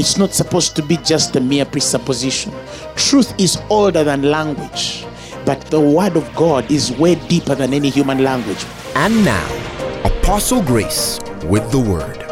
It's not supposed to be just a mere presupposition. Truth is older than language, but the word of God is way deeper than any human language. And now, Apostle Grace with the word.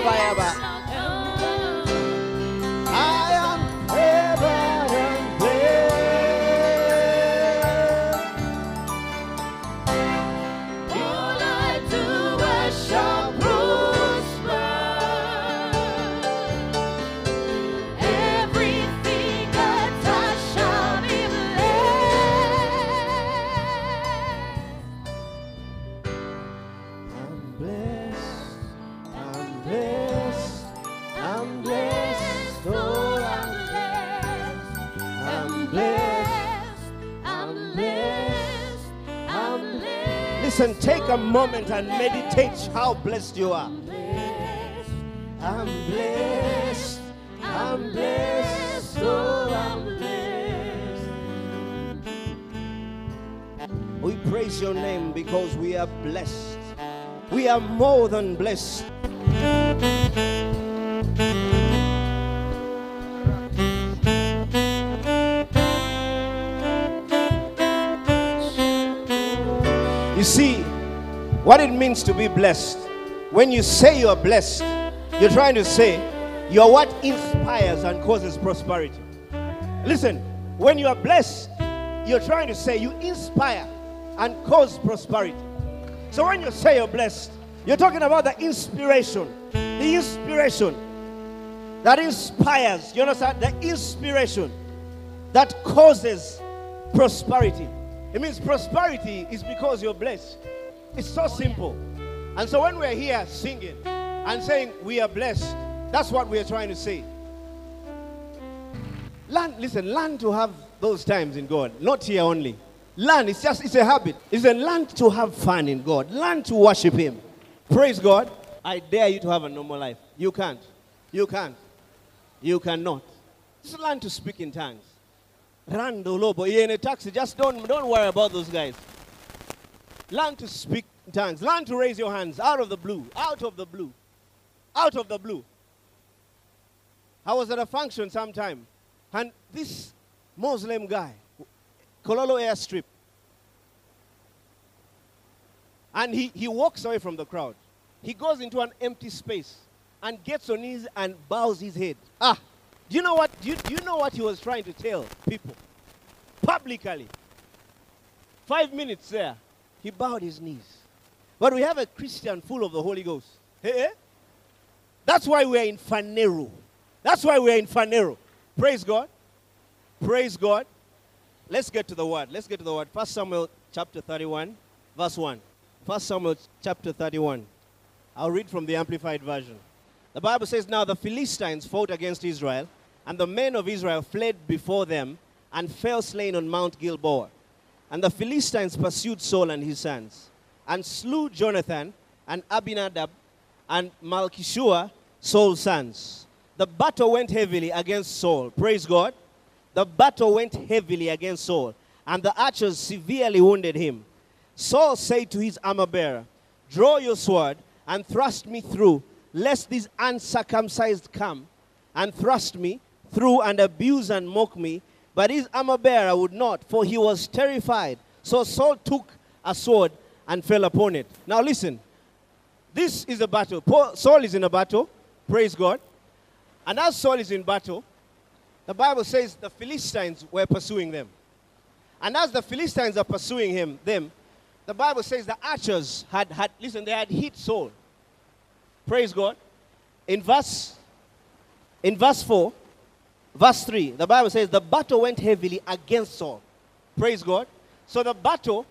baya ba. Moment and meditate how blessed you are. I'm blessed. I'm blessed. Oh, I'm blessed. We praise your name because we are blessed. We are more than blessed. Means to be blessed. When you say you are blessed, you're trying to say you are what inspires and causes prosperity. Listen, when you are blessed, you're trying to say you inspire and cause prosperity. So when you say you're blessed, you're talking about the inspiration. The inspiration that inspires. You understand? The inspiration that causes prosperity. It means prosperity is because you're blessed. It's so simple. And so when we're here singing and saying we are blessed, that's what we're trying to say. Learn, listen, learn to have those times in God, not here only. Learn, it's just, it's a habit. It's a learn to have fun in God. Learn to worship Him. Praise God. I dare you to have a normal life. You can't. You can't. You cannot. Just learn to speak in tongues. The lobo. You're in a taxi. Just don't, don't worry about those guys. Learn to speak in tongues. Learn to raise your hands out of the blue. Out of the blue. Out of the blue. I was at a function sometime, and this Muslim guy, Kololo airstrip, and he, he walks away from the crowd. He goes into an empty space and gets on his and bows his head. Ah, do you know what? Do you, do you know what he was trying to tell people publicly? Five minutes there, he bowed his knees. But we have a Christian full of the Holy Ghost. Hey, eh? That's why we're in Phaneroo. That's why we're in Phaneroo. Praise God. Praise God. Let's get to the word. Let's get to the word. First Samuel chapter 31, verse 1. First Samuel chapter 31. I'll read from the Amplified Version. The Bible says, Now the Philistines fought against Israel, and the men of Israel fled before them and fell slain on Mount Gilboa. And the Philistines pursued Saul and his sons, and slew Jonathan and Abinadab and Malchishua, Saul's sons. The battle went heavily against Saul. Praise God. The battle went heavily against Saul, and the archers severely wounded him. Saul said to his armor bearer, Draw your sword and thrust me through, lest these uncircumcised come and thrust me through and abuse and mock me. But his armor bearer would not, for he was terrified. So Saul took a sword and fell upon it. Now listen, this is a battle. Paul, Saul is in a battle. Praise God. And as Saul is in battle, the Bible says the Philistines were pursuing them. And as the Philistines are pursuing him, them, the Bible says the archers had, had listen, they had hit Saul. Praise God. In verse, in verse 4, verse 3, the Bible says the battle went heavily against Saul. Praise God. So the battle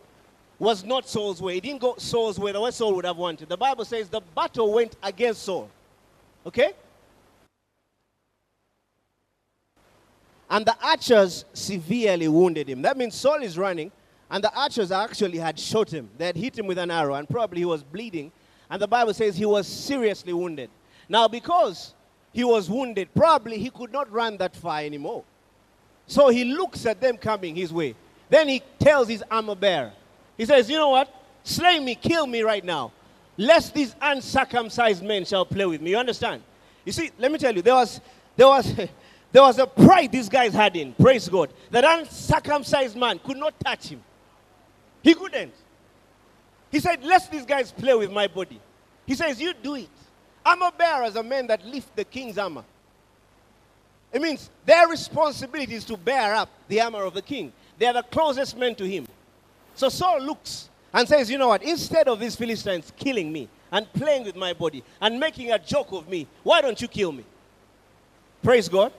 was not Saul's way. It didn't go Saul's way, the way Saul would have wanted. The Bible says the battle went against Saul. Okay? And the archers severely wounded him. That means Saul is running, and the archers actually had shot him. They had hit him with an arrow, and probably he was bleeding. And the Bible says he was seriously wounded. Now, because he was wounded, probably he could not run that far anymore. So he looks at them coming his way. Then he tells his armor bearer, he says, You know what? Slay me, kill me right now, lest these uncircumcised men shall play with me. You understand? You see, let me tell you, there was, there was, there was a pride these guys had in, praise God, that uncircumcised man could not touch him. He couldn't. He said, Let these guys play with my body. He says, You do it. Armor bearers are men that lift the king's armor. It means their responsibility is to bear up the armor of the king. They are the closest men to him. So Saul looks and says, You know what? Instead of these Philistines killing me and playing with my body and making a joke of me, why don't you kill me? Praise God.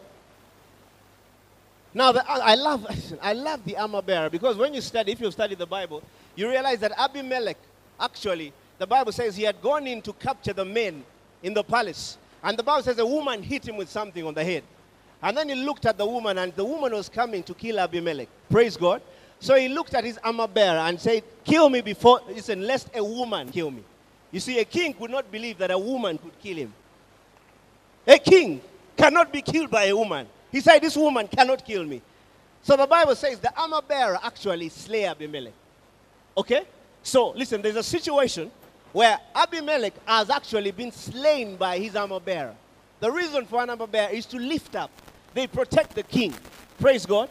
Now, the, I, love, I love the armor bearer because when you study, if you study the Bible, you realize that Abimelech, actually, the Bible says he had gone in to capture the men in the palace. And the Bible says a woman hit him with something on the head. And then he looked at the woman, and the woman was coming to kill Abimelech. Praise God. So he looked at his armor bearer and said, Kill me before, listen, lest a woman kill me. You see, a king could not believe that a woman could kill him. A king cannot be killed by a woman. He said, This woman cannot kill me. So the Bible says the armor bearer actually slay Abimelech. Okay? So listen, there's a situation where Abimelech has actually been slain by his armor bearer. The reason for an armor bearer is to lift up. They protect the king. Praise God.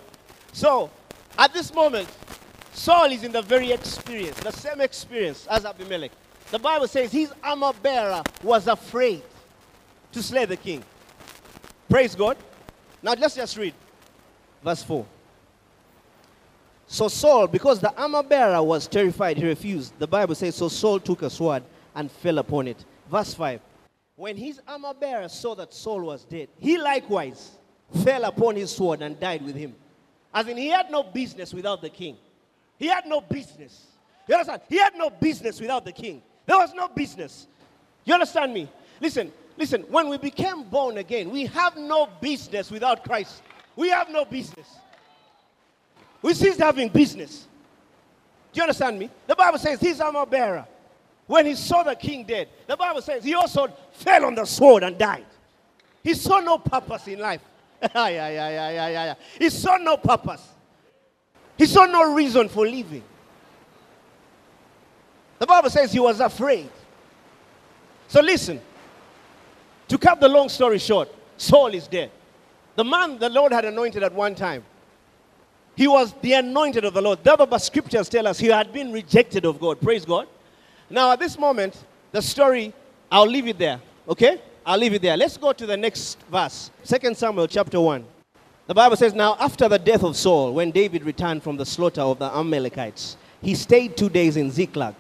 So at this moment, Saul is in the very experience, the same experience as Abimelech. The Bible says his armor bearer was afraid to slay the king. Praise God. Now let's just read verse 4. So Saul, because the armor bearer was terrified, he refused. The Bible says, So Saul took a sword and fell upon it. Verse 5. When his armor bearer saw that Saul was dead, he likewise fell upon his sword and died with him. As in, he had no business without the king. He had no business. You understand? He had no business without the king. There was no business. You understand me? Listen, listen. When we became born again, we have no business without Christ. We have no business. We ceased having business. Do you understand me? The Bible says his armor bearer, when he saw the king dead, the Bible says he also fell on the sword and died. He saw no purpose in life. yeah, yeah, yeah, yeah, yeah. He saw no purpose. He saw no reason for living. The Bible says he was afraid. So listen. To cut the long story short, Saul is dead. The man the Lord had anointed at one time he was the anointed of the Lord. The other scriptures tell us he had been rejected of God. Praise God. Now, at this moment, the story, I'll leave it there. Okay? I'll leave it there. Let's go to the next verse. 2 Samuel chapter 1. The Bible says, Now, after the death of Saul, when David returned from the slaughter of the Amalekites, he stayed two days in Ziklag.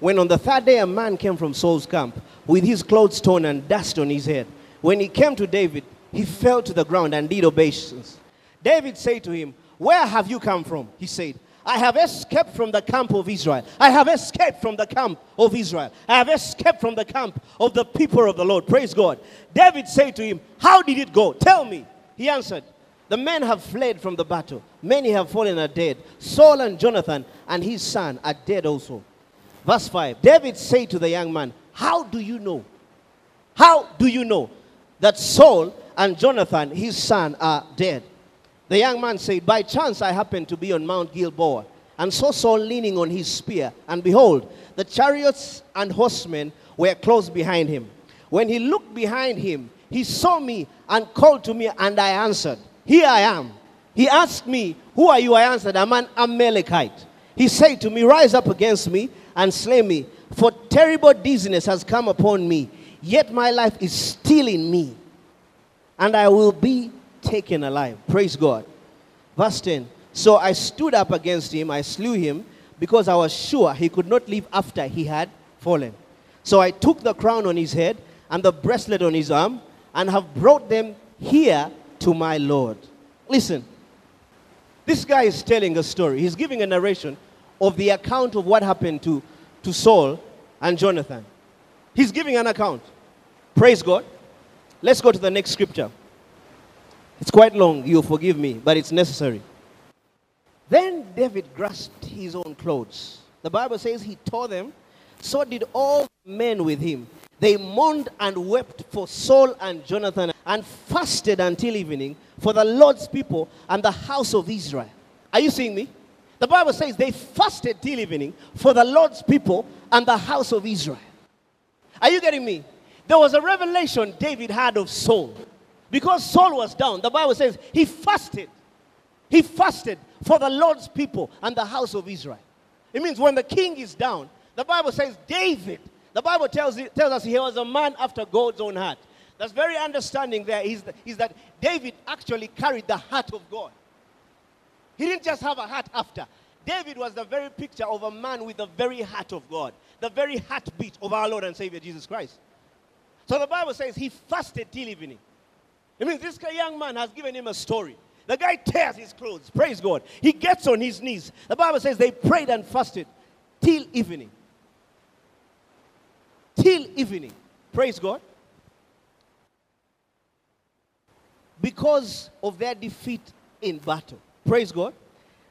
When on the third day a man came from Saul's camp with his clothes torn and dust on his head. When he came to David, he fell to the ground and did obeisance. David said to him, where have you come from? He said, I have escaped from the camp of Israel. I have escaped from the camp of Israel. I have escaped from the camp of the people of the Lord. Praise God. David said to him, How did it go? Tell me. He answered, The men have fled from the battle. Many have fallen are dead. Saul and Jonathan and his son are dead also. Verse 5 David said to the young man, How do you know? How do you know that Saul and Jonathan, his son, are dead? The young man said, By chance I happened to be on Mount Gilboa and saw Saul leaning on his spear, and behold, the chariots and horsemen were close behind him. When he looked behind him, he saw me and called to me, and I answered, Here I am. He asked me, Who are you? I answered, I'm an Amalekite. He said to me, Rise up against me and slay me, for terrible dizziness has come upon me, yet my life is still in me, and I will be taken alive. Praise God. Verse 10 So I stood up against him, I slew him, because I was sure he could not live after he had fallen. So I took the crown on his head and the bracelet on his arm, and have brought them here to my Lord. Listen, this guy is telling a story. He's giving a narration of the account of what happened to, to Saul and Jonathan. He's giving an account. Praise God. Let's go to the next scripture. It's quite long, you'll forgive me, but it's necessary. Then David grasped his own clothes. The Bible says he tore them, so did all men with him. They mourned and wept for Saul and Jonathan and fasted until evening for the Lord's people and the house of Israel. Are you seeing me? The Bible says they fasted till evening for the Lord's people and the house of Israel. Are you getting me? There was a revelation David had of Saul. Because Saul was down, the Bible says he fasted. He fasted for the Lord's people and the house of Israel. It means when the king is down, the Bible says David, the Bible tells, tells us he was a man after God's own heart. That's very understanding there is, is that David actually carried the heart of God. He didn't just have a heart after. David was the very picture of a man with the very heart of God, the very heartbeat of our Lord and Savior Jesus Christ. So the Bible says he fasted till evening. It means this young man has given him a story. The guy tears his clothes. Praise God. He gets on his knees. The Bible says they prayed and fasted till evening. Till evening. Praise God. Because of their defeat in battle. Praise God.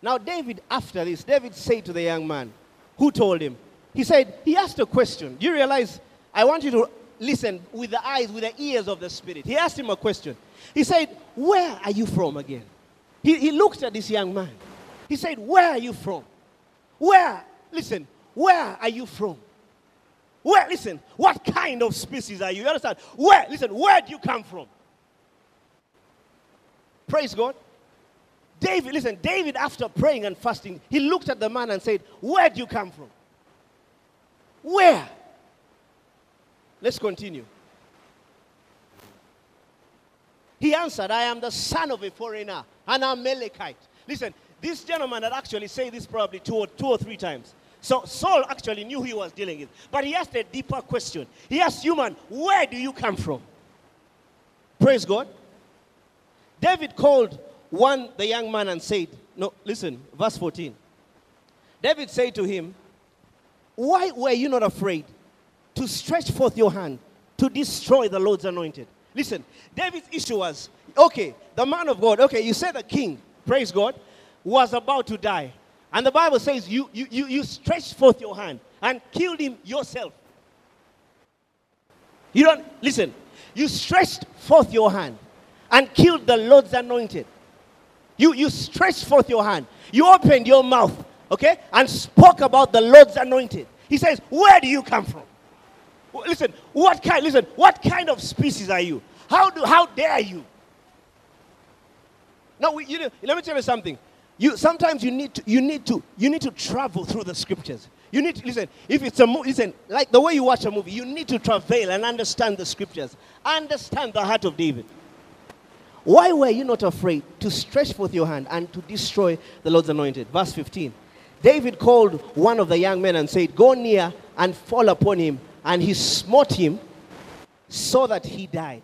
Now, David, after this, David said to the young man who told him, he said, he asked a question. Do you realize? I want you to listen with the eyes, with the ears of the Spirit. He asked him a question. He said, Where are you from again? He, he looked at this young man. He said, Where are you from? Where? Listen, where are you from? Where? Listen, what kind of species are you? You understand? Where? Listen, where do you come from? Praise God. David, listen, David, after praying and fasting, he looked at the man and said, Where do you come from? Where? Let's continue. He answered, I am the son of a foreigner, an Amalekite. Listen, This gentleman had actually said this probably two or, two or three times. So Saul actually knew who he was dealing with. But he asked a deeper question. He asked human, where do you come from? Praise God. David called one, the young man, and said, No, listen, verse 14. David said to him, Why were you not afraid to stretch forth your hand to destroy the Lord's anointed? Listen, David's issue was okay, the man of God, okay, you said the king, praise God, was about to die. And the Bible says you, you, you, you stretched forth your hand and killed him yourself. You don't, listen, you stretched forth your hand and killed the Lord's anointed. You, you stretched forth your hand. You opened your mouth, okay, and spoke about the Lord's anointed. He says, Where do you come from? Listen, what kind, listen, what kind of species are you? How, do, how dare you? Now, you know, let me tell you something. You, sometimes you need, to, you, need to, you need to travel through the scriptures. You need to, listen, if it's a movie, listen, like the way you watch a movie, you need to travail and understand the scriptures. Understand the heart of David. Why were you not afraid to stretch forth your hand and to destroy the Lord's anointed? Verse 15. David called one of the young men and said, Go near and fall upon him. And he smote him so that he died.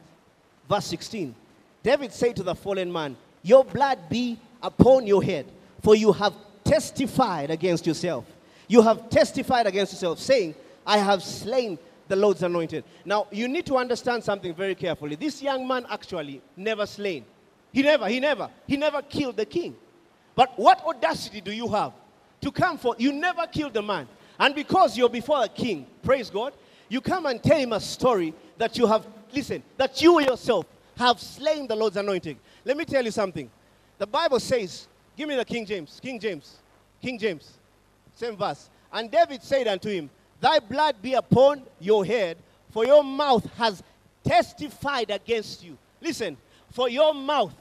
Verse 16. David said to the fallen man, Your blood be upon your head, for you have testified against yourself. You have testified against yourself, saying, I have slain the Lord's anointed. Now, you need to understand something very carefully. This young man actually never slain. He never, he never, he never killed the king. But what audacity do you have to come for? You never killed the man. And because you're before a king, praise God, you come and tell him a story that you have, listen, that you yourself have slain the Lord's anointing. Let me tell you something. The Bible says, give me the King James, King James, King James, same verse. And David said unto him, Thy blood be upon your head, for your mouth has testified against you. Listen, for your mouth,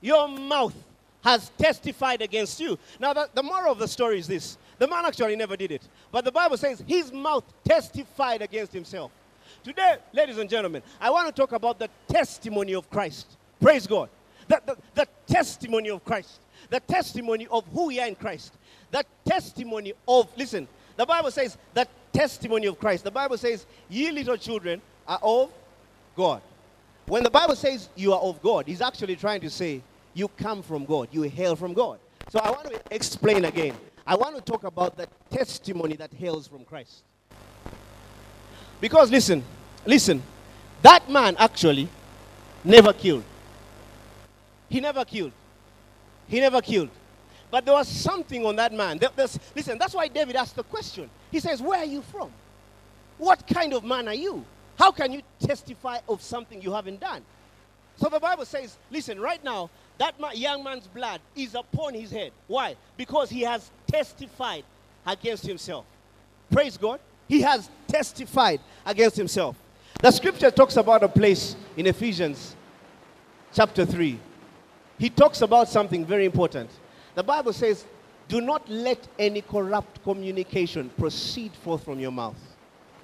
your mouth has testified against you. Now, the, the moral of the story is this the man actually never did it, but the Bible says his mouth testified against himself. Today, ladies and gentlemen, I want to talk about the testimony of Christ. Praise God. The, the, the testimony of Christ. The testimony of who we are in Christ. The testimony of, listen, the Bible says the testimony of Christ. The Bible says, Ye little children are of God. When the Bible says you are of God, he's actually trying to say you come from God, you hail from God. So I want to explain again. I want to talk about the testimony that hails from Christ. Because listen, listen, that man actually never killed. He never killed. He never killed. But there was something on that man. There, listen, that's why David asked the question. He says, Where are you from? What kind of man are you? How can you testify of something you haven't done? So the Bible says, Listen, right now, that young man's blood is upon his head. Why? Because he has testified against himself. Praise God. He has testified against himself. The scripture talks about a place in Ephesians chapter 3. He talks about something very important. The Bible says, Do not let any corrupt communication proceed forth from your mouth.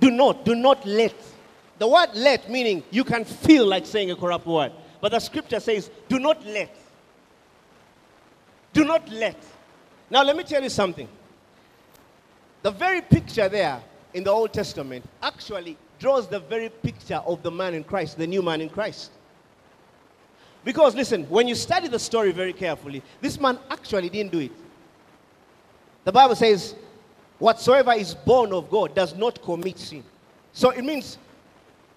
Do not, do not let. The word let meaning you can feel like saying a corrupt word. But the scripture says, Do not let. Do not let. Now, let me tell you something. The very picture there in the Old Testament actually draws the very picture of the man in Christ, the new man in Christ. Because listen, when you study the story very carefully, this man actually didn't do it. The Bible says, whatsoever is born of God does not commit sin. So it means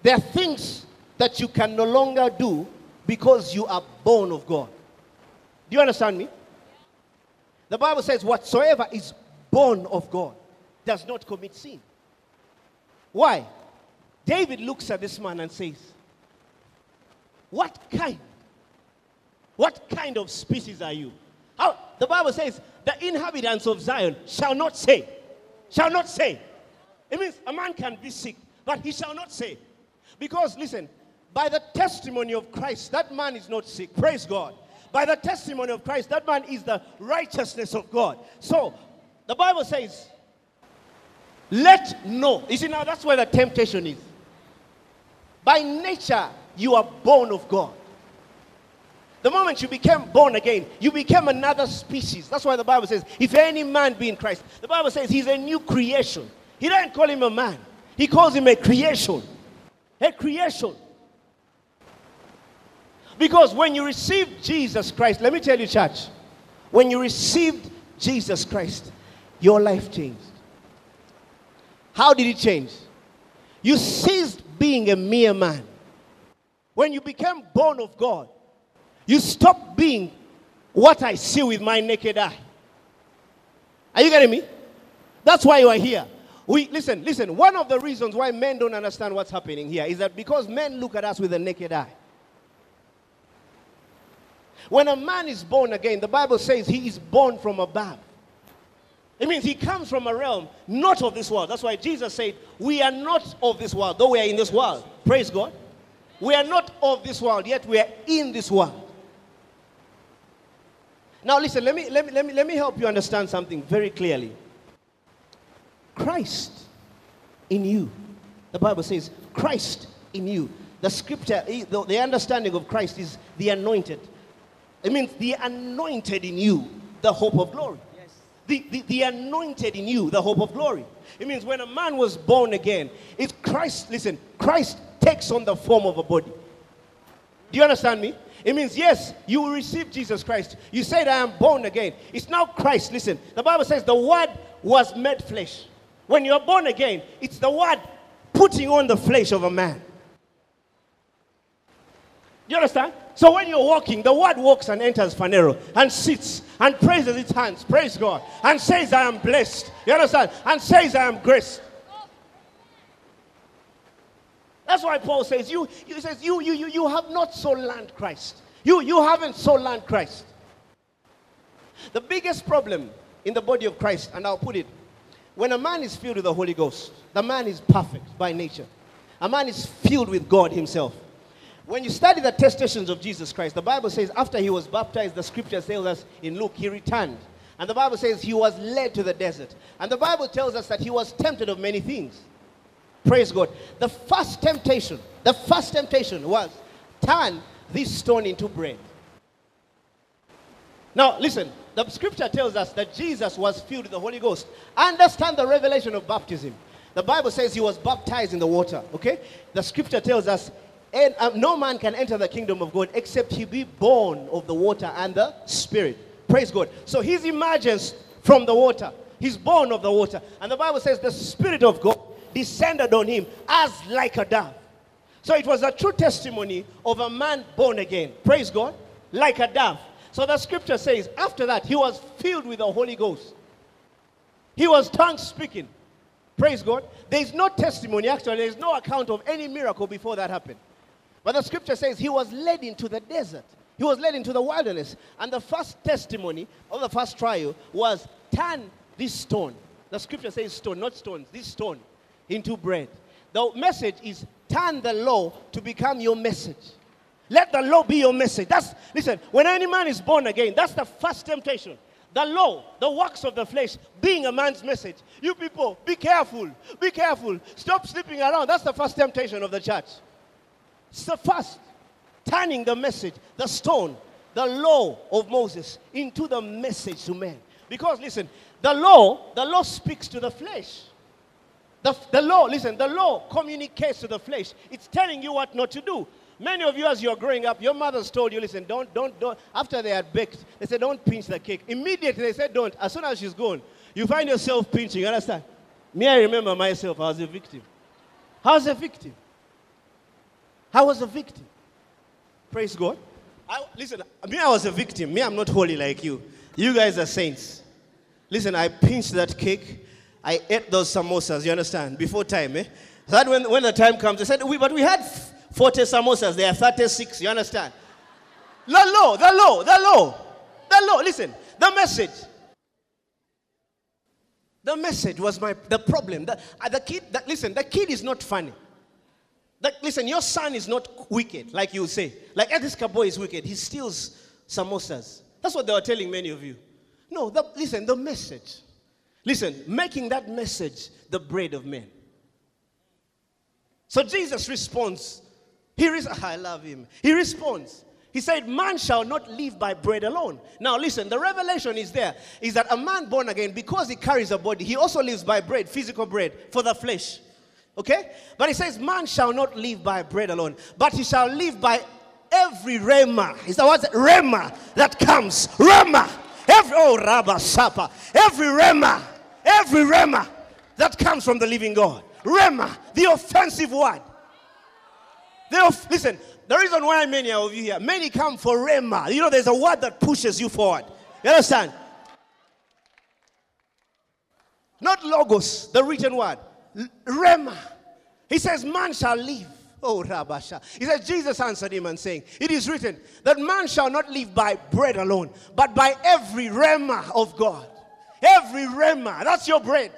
there are things that you can no longer do because you are born of God. Do you understand me? The Bible says, whatsoever is born of God does not commit sin. Why? David looks at this man and says, What kind what kind of species are you? How, the Bible says, the inhabitants of Zion shall not say, shall not say. It means a man can be sick, but he shall not say. Because, listen, by the testimony of Christ, that man is not sick. Praise God. By the testimony of Christ, that man is the righteousness of God. So, the Bible says, let no. You see, now that's where the temptation is. By nature, you are born of God. The moment you became born again, you became another species. That's why the Bible says, if any man be in Christ, the Bible says he's a new creation. He doesn't call him a man, he calls him a creation. A creation. Because when you received Jesus Christ, let me tell you, church, when you received Jesus Christ, your life changed. How did it change? You ceased being a mere man. When you became born of God, you stopped being what I see with my naked eye. Are you getting me? That's why you are here. We listen, listen. One of the reasons why men don't understand what's happening here is that because men look at us with a naked eye. When a man is born again, the Bible says he is born from above. It means he comes from a realm not of this world. That's why Jesus said, We are not of this world, though we are in this world. Praise God. We are not of this world, yet we are in this world. Now, listen, let me, let me, let me, let me help you understand something very clearly. Christ in you. The Bible says, Christ in you. The scripture, the, the understanding of Christ is the anointed. It means the anointed in you, the hope of glory. Yes. The, the, the anointed in you, the hope of glory. It means when a man was born again, it's Christ, listen, Christ takes on the form of a body. Do you understand me? It means, yes, you will receive Jesus Christ. You said, I am born again. It's now Christ. Listen, the Bible says the word was made flesh. When you are born again, it's the word putting on the flesh of a man. You understand? So when you're walking, the word walks and enters Phaneroo and sits and praises its hands, praise God, and says, I am blessed. You understand? And says, I am graced. That's why Paul says, you, he says, you, you, you, you have not so learned Christ. You, you haven't so learned Christ. The biggest problem in the body of Christ, and I'll put it, when a man is filled with the Holy Ghost, the man is perfect by nature. A man is filled with God himself. When you study the testations of Jesus Christ, the Bible says after he was baptized, the scripture tells us in Luke, he returned. And the Bible says he was led to the desert. And the Bible tells us that he was tempted of many things. Praise God. The first temptation, the first temptation was turn this stone into bread. Now, listen, the scripture tells us that Jesus was filled with the Holy Ghost. Understand the revelation of baptism. The Bible says he was baptized in the water, okay? The scripture tells us and um, no man can enter the kingdom of God except he be born of the water and the spirit. Praise God. So he's emergence from the water. He's born of the water. And the Bible says the spirit of God descended on him as like a dove. So it was a true testimony of a man born again. Praise God. Like a dove. So the scripture says after that he was filled with the Holy Ghost. He was tongue speaking. Praise God. There is no testimony, actually, there is no account of any miracle before that happened. But the scripture says he was led into the desert. He was led into the wilderness. And the first testimony of the first trial was turn this stone. The scripture says stone, not stones, this stone into bread. The message is turn the law to become your message. Let the law be your message. That's listen, when any man is born again, that's the first temptation. The law, the works of the flesh, being a man's message. You people, be careful. Be careful. Stop sleeping around. That's the first temptation of the church. So first, turning the message, the stone, the law of Moses into the message to men. Because listen, the law, the law speaks to the flesh. The, the law, listen, the law communicates to the flesh. It's telling you what not to do. Many of you, as you're growing up, your mothers told you, listen, don't, don't, don't. After they had baked, they said, don't pinch the cake. Immediately, they said, don't. As soon as she's gone, you find yourself pinching. You understand? Me, I remember myself, I was a victim. I was a victim. I was a victim. Praise God. I, listen, me, I was a victim. Me, I'm not holy like you. You guys are saints. Listen, I pinched that cake. I ate those samosas, you understand, before time. Eh? So that when, when the time comes, they said, we, but we had 40 samosas, they are 36, you understand? The law, the law, the law, the law. Listen, the message. The message was my the problem. The, uh, the kid, the, listen, the kid is not funny. That, listen, your son is not wicked, like you say. Like, this boy is wicked. He steals samosas. That's what they were telling many of you. No, the, listen, the message. Listen, making that message the bread of men. So Jesus responds. He res- I love him. He responds. He said, Man shall not live by bread alone. Now, listen, the revelation is there is that a man born again, because he carries a body, he also lives by bread, physical bread, for the flesh. Okay? But he says, Man shall not live by bread alone, but he shall live by every rhema. Is that what? Rhema that comes. Rhema. Every, oh, Rabba Sapa. Every rhema. Every rhema that comes from the living God. Rhema, the offensive word. The off- listen, the reason why many of you here, many come for rhema. You know, there's a word that pushes you forward. You understand? Not logos, the written word. Rhema. He says, Man shall live. Oh, Rabasha. He says, Jesus answered him and saying, It is written that man shall not live by bread alone, but by every rhema of God. Every rhema. That's your bread.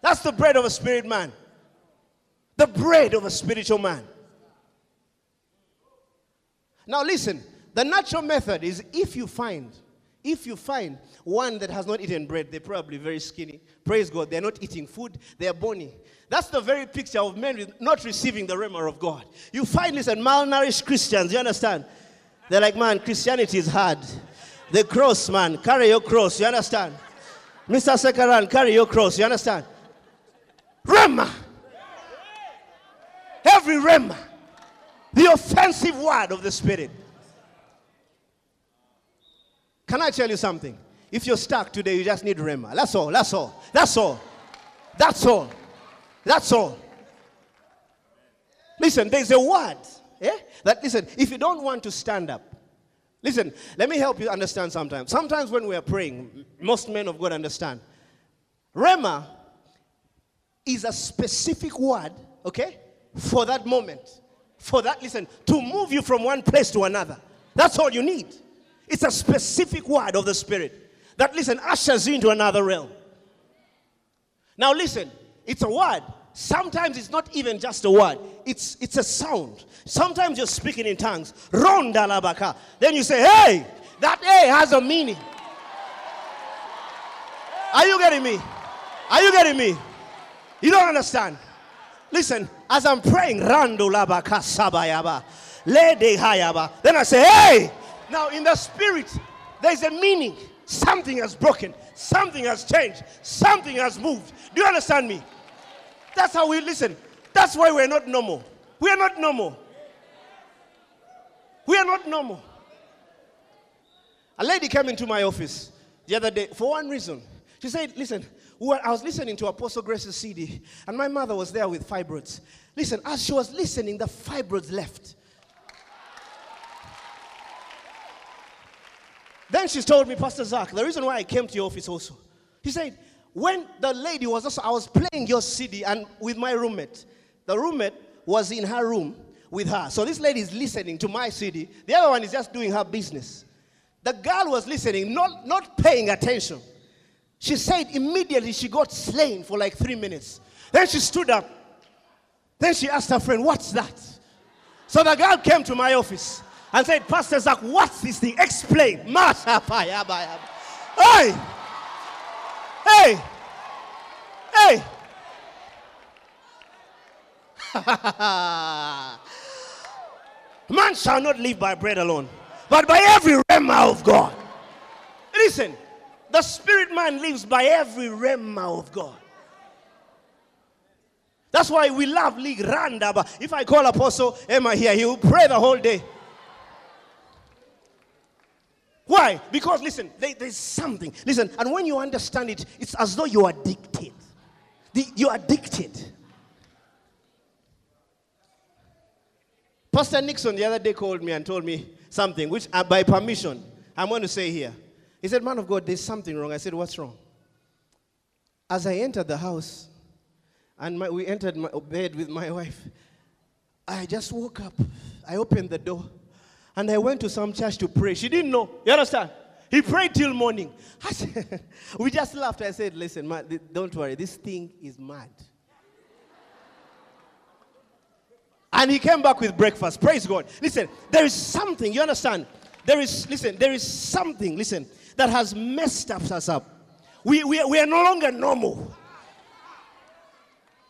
That's the bread of a spirit man. The bread of a spiritual man. Now listen, the natural method is if you find, if you find one that has not eaten bread, they're probably very skinny. Praise God, they're not eating food, they're bony. That's the very picture of men not receiving the rhema of God. You find this in malnourished Christians, you understand? They're like, man, Christianity is hard. The cross, man, carry your cross, you understand? Mr. Sekaran, carry your cross, you understand? Rhema. Every rhema the offensive word of the Spirit. Can I tell you something? If you're stuck today, you just need Rhema. That's all. That's all. That's all. That's all. That's all. Listen, there's a word. Yeah? That listen, if you don't want to stand up, listen, let me help you understand sometimes. Sometimes when we are praying, most men of God understand. Rhema is a specific word, okay, for that moment for that, listen, to move you from one place to another. That's all you need. It's a specific word of the Spirit that, listen, ushers you into another realm. Now, listen, it's a word. Sometimes it's not even just a word, it's, it's a sound. Sometimes you're speaking in tongues. Ronda labaka. Then you say, hey, that A has a meaning. Are you getting me? Are you getting me? You don't understand. Listen, as I'm praying, Rando Labaka Sabayaba, Lede Hayaba, then I say, Hey! Now in the spirit, there's a meaning. Something has broken, something has changed, something has moved. Do you understand me? That's how we listen. That's why we're not normal. We are not normal. We are not normal. A lady came into my office the other day for one reason. She said, Listen, I was listening to Apostle Grace's CD, and my mother was there with fibroids. Listen, as she was listening, the fibroids left. Then she told me, Pastor Zach, the reason why I came to your office also. He said, when the lady was also, I was playing your CD and with my roommate. The roommate was in her room with her. So this lady is listening to my CD. The other one is just doing her business. The girl was listening, not, not paying attention. She said immediately she got slain for like three minutes. Then she stood up. Then she asked her friend, What's that? So the girl came to my office and said, Pastor Zach, what's this thing? Explain. Hey! Hey! Hey! Man shall not live by bread alone, but by every rhema of God. Listen, the spirit man lives by every rhema of God. That's why we love League Randaba. If I call Apostle Emma here, he will pray the whole day. Why? Because listen, there, there's something. Listen, and when you understand it, it's as though you are addicted. The, you're addicted. Pastor Nixon the other day called me and told me something, which uh, by permission, I'm going to say here. He said, Man of God, there's something wrong. I said, What's wrong? As I entered the house, and my, we entered my bed with my wife, I just woke up. I opened the door, and I went to some church to pray. She didn't know. You understand? He prayed till morning. Said, we just laughed. I said, Listen, man, don't worry. This thing is mad. And he came back with breakfast. Praise God. Listen, there is something, you understand? There is, listen, there is something, listen, that has messed us up. We, we, we are no longer normal.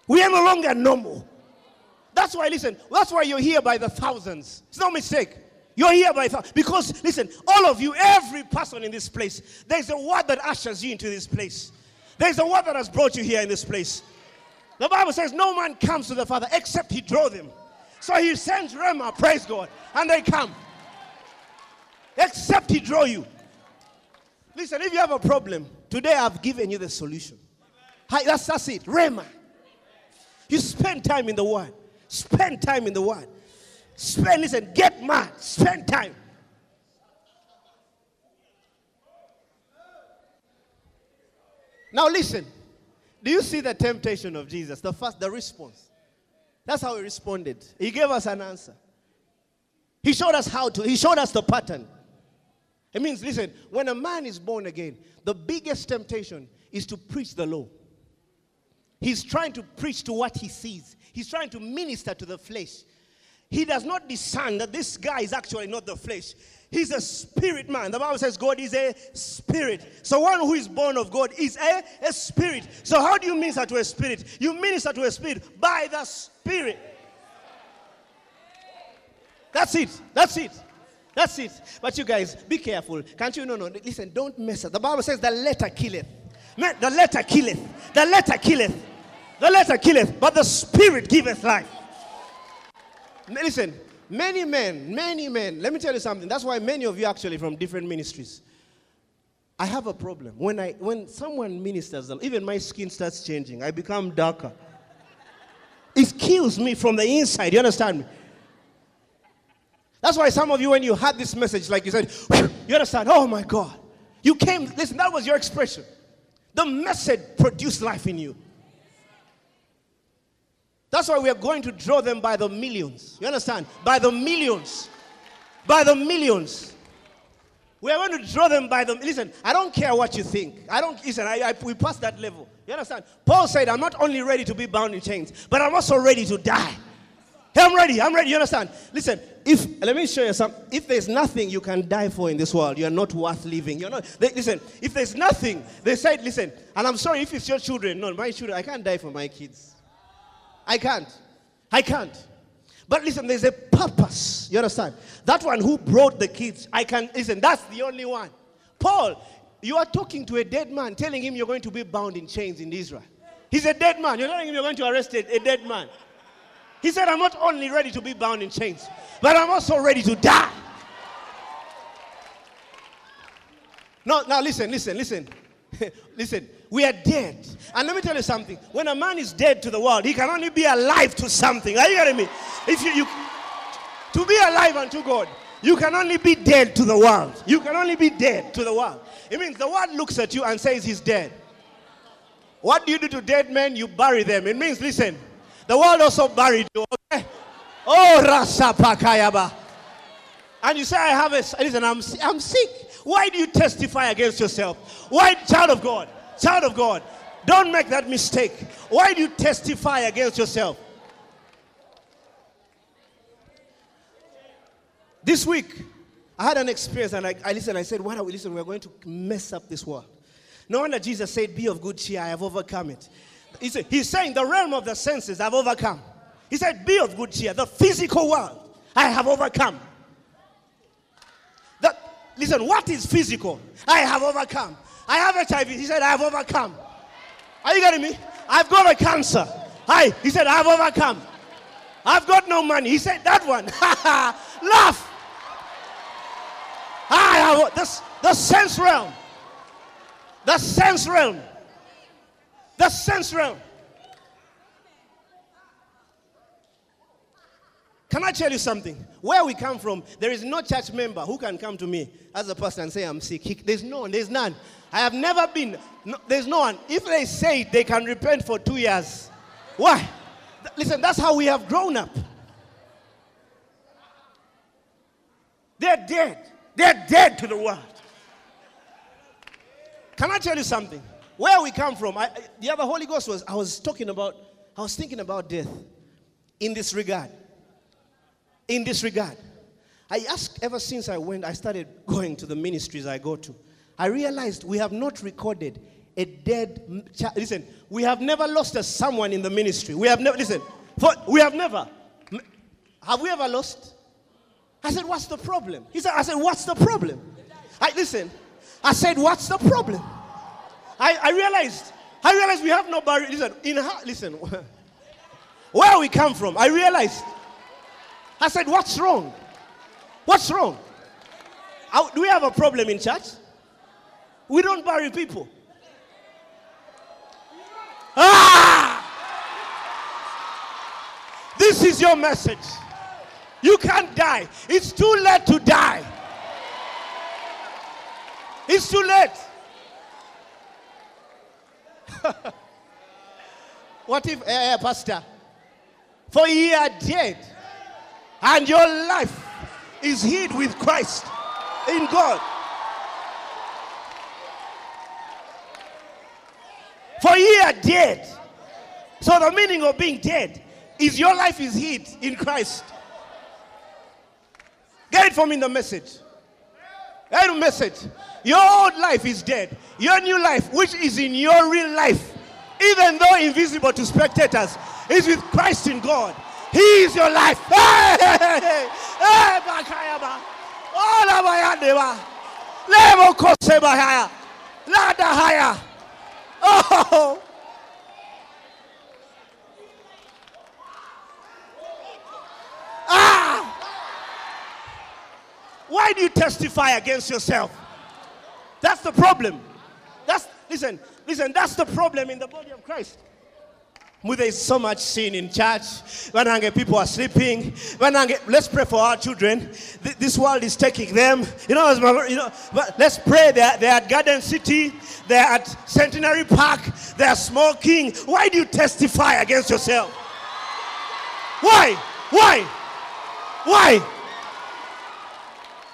We are no longer normal. That's why, listen, that's why you're here by the thousands. It's no mistake. You're here by Father. because listen, all of you, every person in this place, there's a word that ushers you into this place. There's a word that has brought you here in this place. The Bible says no man comes to the Father except he draw them. So he sends Rhema, praise God, and they come. Except he draw you. Listen, if you have a problem, today I've given you the solution. Hi, that's, that's it. Rhema. You spend time in the Word. Spend time in the Word. Spend, listen, get mad. Spend time. Now listen. Do you see the temptation of Jesus? The first, the response. That's how he responded. He gave us an answer. He showed us how to, he showed us the pattern. It means, listen, when a man is born again, the biggest temptation is to preach the law. He's trying to preach to what he sees, he's trying to minister to the flesh. He does not discern that this guy is actually not the flesh. He's a spirit man. The Bible says God is a spirit. So one who is born of God is a, a spirit. So how do you minister to a spirit? You minister to a spirit by the spirit. That's it. That's it. That's it. But you guys, be careful. Can't you? No, no. Listen, don't mess up. The Bible says the letter killeth. Man, the letter killeth. The letter killeth. The letter killeth, but the spirit giveth life. Listen, many men, many men, let me tell you something. That's why many of you actually from different ministries. I have a problem. When I when someone ministers, even my skin starts changing. I become darker. It kills me from the inside. You understand me? That's why some of you, when you had this message, like you said, you understand, oh my God. You came, listen, that was your expression. The message produced life in you. That's why we are going to draw them by the millions. You understand? By the millions. By the millions. We are going to draw them by the. Listen, I don't care what you think. I don't. Listen, I, I, we passed that level. You understand? Paul said, I'm not only ready to be bound in chains, but I'm also ready to die. Hey, I'm ready. I'm ready. You understand? Listen, if let me show you something. If there's nothing you can die for in this world, you're not worth living. You're not. They, listen, if there's nothing, they said, listen, and I'm sorry if it's your children. No, my children, I can't die for my kids. I can't. I can't. But listen, there's a purpose. You understand? That one who brought the kids, I can listen, that's the only one. Paul, you are talking to a dead man, telling him you're going to be bound in chains in Israel. He's a dead man. You're telling him you're going to arrest a, a dead man. He said, I'm not only ready to be bound in chains, but I'm also ready to die. No, now listen, listen, listen. listen, we are dead. And let me tell you something. When a man is dead to the world, he can only be alive to something. Are you getting me? If you, you to be alive unto God, you can only be dead to the world. You can only be dead to the world. It means the world looks at you and says he's dead. What do you do to dead men? You bury them. It means, listen, the world also buried you. Okay? Oh, Rasa Pakayaba. And you say, I have a, listen, I'm, I'm sick. Why do you testify against yourself? Why, child of God, child of God, don't make that mistake. Why do you testify against yourself? This week, I had an experience and I, I listened. I said, Why are we listen? We're going to mess up this world. No wonder Jesus said, Be of good cheer, I have overcome it. He said, he's saying the realm of the senses I've overcome. He said, Be of good cheer. The physical world I have overcome. Listen, what is physical? I have overcome. I have HIV. He said, I have overcome. Are you getting me? I've got a cancer. Hi. He said, I've overcome. I've got no money. He said, That one. Laugh. I have this, the sense realm. The sense realm. The sense realm. Can I tell you something? Where we come from, there is no church member who can come to me as a pastor and say, I'm sick. There's no one, there's none. I have never been, no, there's no one. If they say they can repent for two years. Why? Listen, that's how we have grown up. They're dead. They're dead to the world. Can I tell you something? Where we come from, I, the other Holy Ghost was, I was talking about, I was thinking about death in this regard. In this regard. I asked ever since I went, I started going to the ministries I go to. I realized we have not recorded a dead child. Listen, we have never lost a someone in the ministry. We have never, listen, for, we have never. Have we ever lost? I said, What's the problem? He said, I said, What's the problem? I listen. I said, What's the problem? I, I realized, I realized we have no barrier. Listen, in listen, where we come from, I realized. I said, What's wrong? What's wrong? do we have a problem in church? We don't bury people. Ah! This is your message. You can't die. It's too late to die. It's too late. what if, uh, Pastor, for ye are dead, and your life is hid with Christ in God? For ye are dead. So the meaning of being dead is your life is hid in Christ. Get it from me in the message. Get the message. Your old life is dead. Your new life, which is in your real life, even though invisible to spectators, is with Christ in God. He is your life. Hey, hey, hey, hey, Oh. Ah. Why do you testify against yourself? That's the problem. That's listen, listen, that's the problem in the body of Christ. There is so much sin in church. When people are sleeping. When let's pray for our children. This world is taking them. You know, you know. But let's pray. They're, they're at Garden City. They're at Centenary Park. They're smoking. Why do you testify against yourself? Why? Why? Why?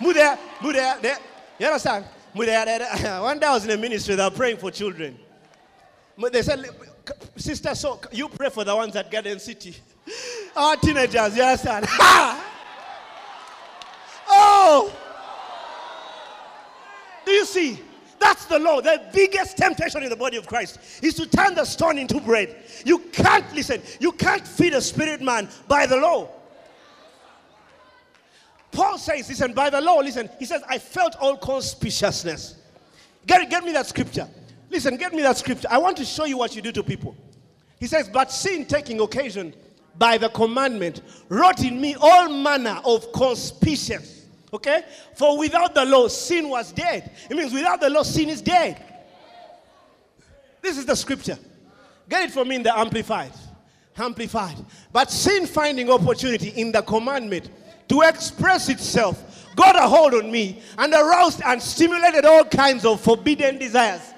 Mudea, Mudea, you understand? One day I was in a ministry, they were praying for children. They said, Sister, so you pray for the ones at Garden City. Our teenagers, you understand? oh! Do you see? That's the law. The biggest temptation in the body of Christ is to turn the stone into bread. You can't listen. You can't feed a spirit man by the law. Paul says, listen, by the law, listen, he says, I felt all concupiscence. Get, get me that scripture. Listen, get me that scripture. I want to show you what you do to people. He says, But sin taking occasion by the commandment wrought in me all manner of concupiscence. Okay? For without the law, sin was dead. It means without the law, sin is dead. This is the scripture. Get it for me in the Amplified. Amplified. But sin finding opportunity in the commandment to express itself got a hold on me and aroused and stimulated all kinds of forbidden desires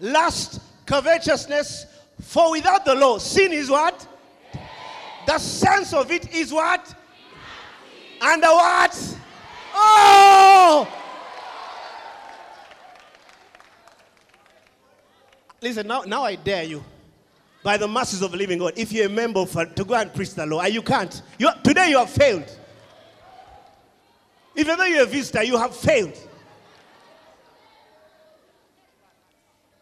lust, covetousness. For without the law, sin is what? The sense of it is what? And the what? Oh! Listen, now, now I dare you by the masses of the living God, if you're a member for, to go and preach the law, and you can't. You, today you have failed. Even though you're a visitor, you have failed.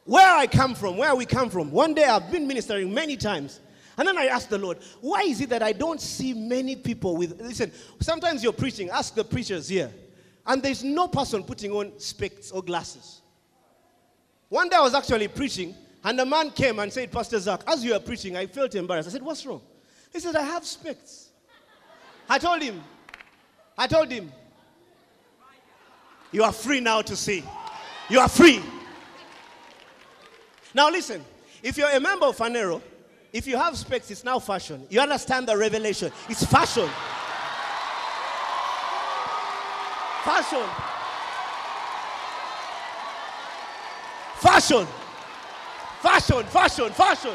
Where I come from, where we come from. One day I've been ministering many times. And then I asked the Lord, why is it that I don't see many people with. Listen, sometimes you're preaching, ask the preachers here. And there's no person putting on specs or glasses. One day I was actually preaching, and a man came and said, Pastor Zach, as you are preaching, I felt embarrassed. I said, What's wrong? He said, I have specs. I told him, I told him, You are free now to see. You are free. Now listen, if you're a member of Phaneroo, if you have specs, it's now fashion. You understand the revelation. It's fashion. Fashion. Fashion. Fashion, fashion, fashion.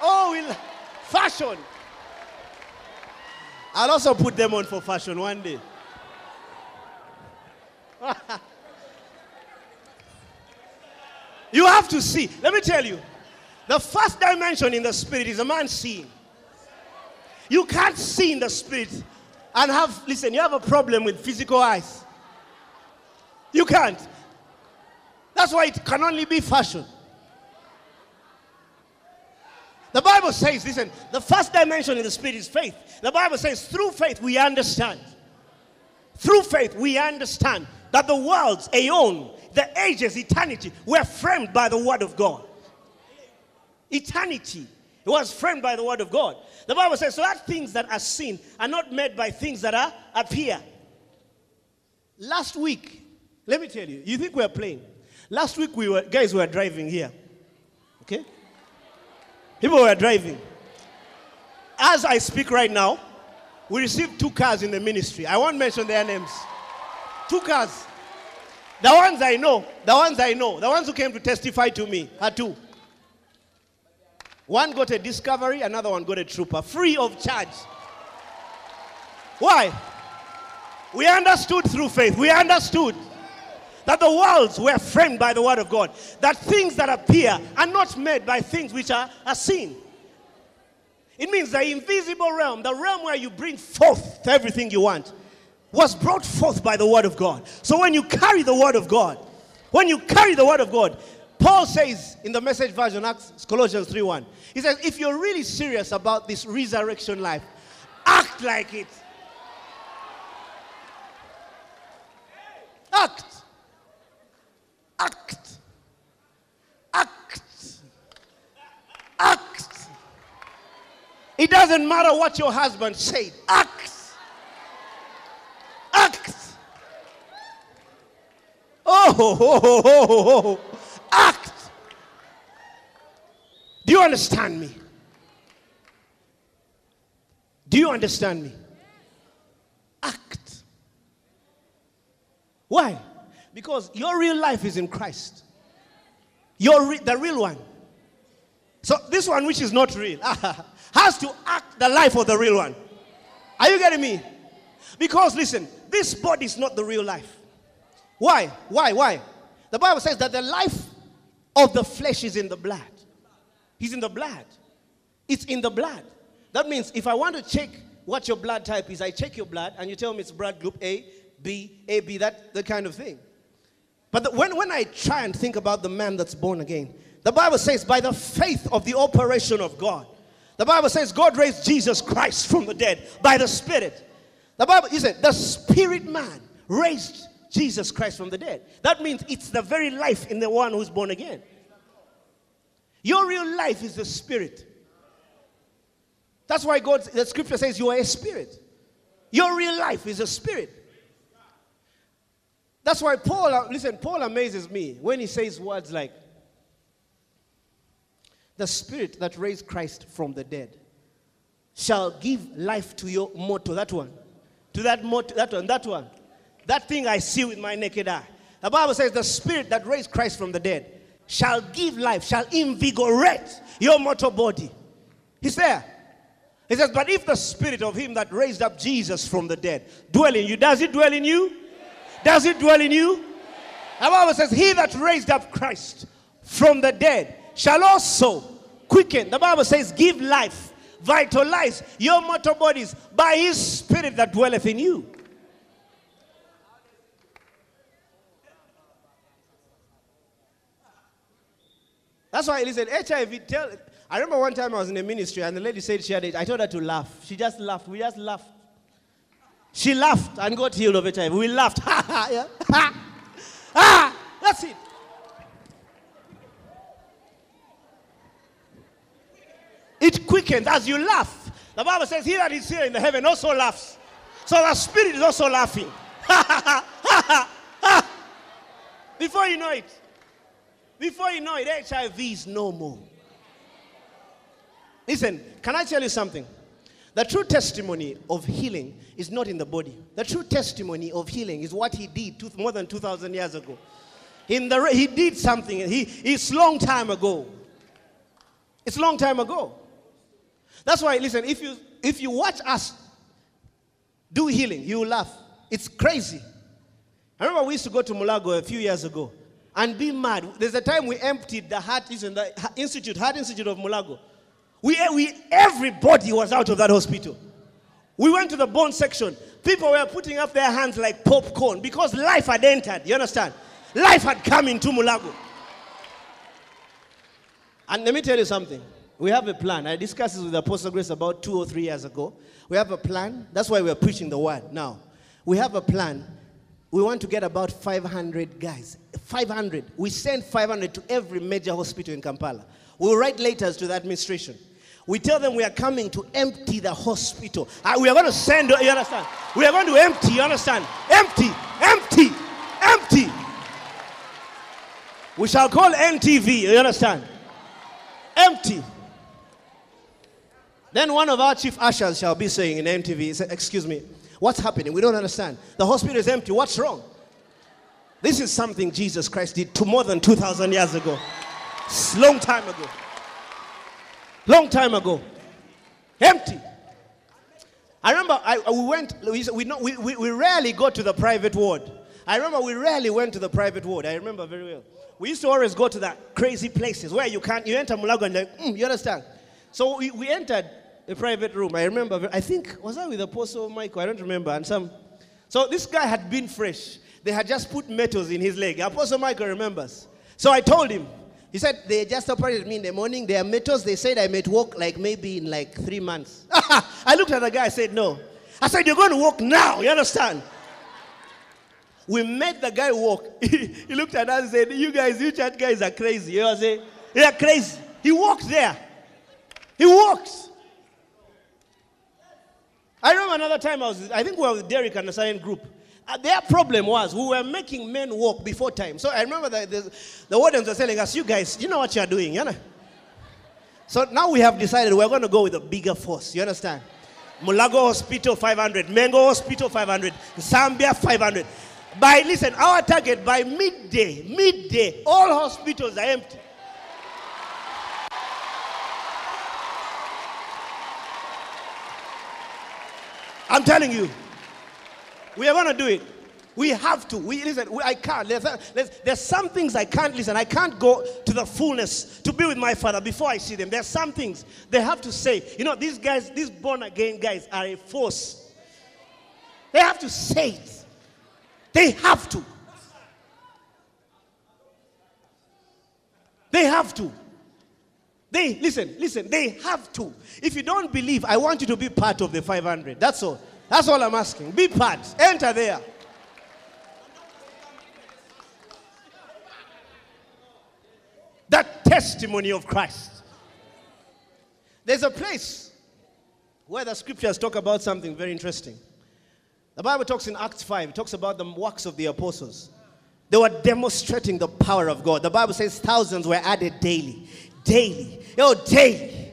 Oh, we'll, fashion. I'll also put them on for fashion one day. You have to see. Let me tell you. The first dimension in the spirit is a man seeing. You can't see in the spirit and have, listen, you have a problem with physical eyes. You can't. That's why it can only be fashion. The Bible says, listen, the first dimension in the spirit is faith. The Bible says, through faith we understand. Through faith, we understand that the worlds, aeon, the ages, eternity, were framed by the word of God. Eternity was framed by the word of God. The Bible says, so that things that are seen are not made by things that are appear. Last week, let me tell you, you think we're playing. Last week we were guys were driving here. Okay? People were driving. As I speak right now, we received two cars in the ministry. I won't mention their names. Two cars. The ones I know, the ones I know, the ones who came to testify to me are two. One got a discovery, another one got a trooper, free of charge. Why? We understood through faith. We understood that the worlds were framed by the word of God. That things that appear are not made by things which are, are seen. It means the invisible realm, the realm where you bring forth everything you want, was brought forth by the word of God. So when you carry the word of God, when you carry the word of God, Paul says in the message version, Acts, Colossians 3:1, he says, if you're really serious about this resurrection life, act like it. Act. Act. Act. Act. It doesn't matter what your husband said. Act. Act. Oh, oh, oh, oh, oh, act. Do you understand me? Do you understand me? Act. Why? Because your real life is in Christ. Your re- the real one. So this one, which is not real, has to act the life of the real one. Are you getting me? Because listen, this body is not the real life. Why? Why? Why? The Bible says that the life of the flesh is in the blood. He's in the blood. It's in the blood. That means if I want to check what your blood type is, I check your blood and you tell me it's blood group A, B, AB, that, that kind of thing. But the, when, when I try and think about the man that's born again, the Bible says, by the faith of the operation of God, the Bible says God raised Jesus Christ from the dead by the Spirit. The Bible, you said, the Spirit man raised Jesus Christ from the dead. That means it's the very life in the one who's born again. Your real life is the Spirit. That's why God, the scripture says you are a spirit. Your real life is a spirit. That's why Paul, uh, listen, Paul amazes me when he says words like, the spirit that raised Christ from the dead shall give life to your motto, that one, to that motto, that one, that one, that thing I see with my naked eye. The Bible says the spirit that raised Christ from the dead shall give life, shall invigorate your mortal body. He's there. He says, But if the spirit of him that raised up Jesus from the dead dwell in you, does it dwell in you? Does it dwell in you? The Bible says, He that raised up Christ from the dead shall also quicken. The Bible says, Give life, vitalize your mortal bodies by his spirit that dwelleth in you. That's why, listen, HIV, tell, I remember one time I was in a ministry and the lady said she had it. I told her to laugh. She just laughed. We just laughed. She laughed and got healed of HIV. We laughed. Ha ha, yeah. Ha. Ah, that's it. It quickens as you laugh. The Bible says, He that is here in the heaven also laughs. So the spirit is also laughing. Before you know it, before you know it, HIV is no more. Listen, can I tell you something? The true testimony of healing is not in the body. The true testimony of healing is what he did two, more than 2,000 years ago. In the, he did something. He, it's long time ago. It's long time ago. That's why, listen, if you, if you watch us do healing, you will laugh. It's crazy. I remember we used to go to Mulago a few years ago and be mad. There's a time we emptied the Heart Institute, Heart Institute of Mulago. We, we, everybody was out of that hospital. We went to the bone section. People were putting up their hands like popcorn because life had entered. You understand? Life had come into Mulago. And let me tell you something. We have a plan. I discussed this with the Apostle Grace about two or three years ago. We have a plan. That's why we're preaching the word now. We have a plan. We want to get about 500 guys. 500. We send 500 to every major hospital in Kampala. We'll write letters to the administration. We tell them we are coming to empty the hospital. Uh, we are going to send, you understand? We are going to empty, you understand? Empty, empty, empty. We shall call NTV, you understand? Empty. Then one of our chief ushers shall be saying in NTV, say, Excuse me, what's happening? We don't understand. The hospital is empty. What's wrong? This is something Jesus Christ did to more than 2,000 years ago. It's long time ago. Long time ago. Empty. I remember I, we went, we, we, we, we rarely go to the private ward. I remember we rarely went to the private ward. I remember very well. We used to always go to that crazy places where you can't, you enter Mulago and like, mm, you understand? So we, we entered a private room. I remember, I think, was I with Apostle Michael? I don't remember. And some, so this guy had been fresh. They had just put metals in his leg. Apostle Michael remembers. So I told him, he said, they just operated me in the morning. They are metals. They said I might walk like maybe in like three months. I looked at the guy, I said, no. I said, you're going to walk now. You understand? We made the guy walk. he looked at us and said, You guys, you church guys are crazy. You know what I'm saying? They are crazy. He walked there. He walks. I remember another time I was, I think we were with Derek and the silent group. Uh, their problem was we were making men walk before time. So I remember that the, the wardens were telling us, you guys, you know what you're doing, you know? So now we have decided we're going to go with a bigger force. You understand? Mulago Hospital 500, Mengo Hospital 500, Nsambya 500. By listen, our target by midday, midday, all hospitals are empty. I'm telling you, we are going to do it. We have to. We listen. We, I can't. There's, there's, there's, some things I can't listen. I can't go to the fullness to be with my father before I see them. There's some things they have to say. You know, these guys, these born again guys, are a force. They have to say it. They have to. They have to. They, listen, listen, they have to. If you don't believe, I want you to be part of the 500. That's all. That's all I'm asking. Be part. Enter there. That testimony of Christ. There's a place where the scriptures talk about something very interesting. The Bible talks in Acts 5, it talks about the works of the apostles. They were demonstrating the power of God. The Bible says thousands were added daily. Daily. Yo, daily.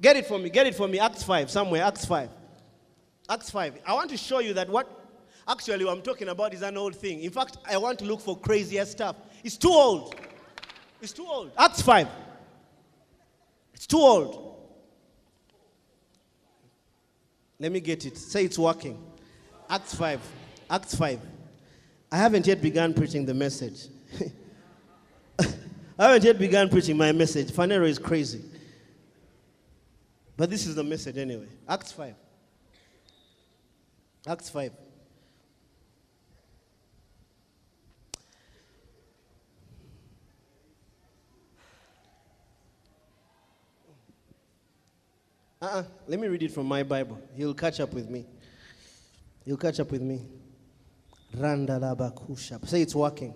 Get it for me. Get it for me. Acts 5, somewhere. Acts 5. Acts 5. I want to show you that what actually I'm talking about is an old thing. In fact, I want to look for crazier stuff. It's too old. It's too old. Acts 5. It's too old. Let me get it. Say it's working. Acts 5. Acts 5. I haven't yet begun preaching the message. I haven't yet begun preaching my message. Phaneroo is crazy. But this is the message anyway. Acts 5. Acts 5. Uh-uh. Let me read it from my Bible. He'll catch up with me. He'll catch up with me. Randalabakusha. Say it's working.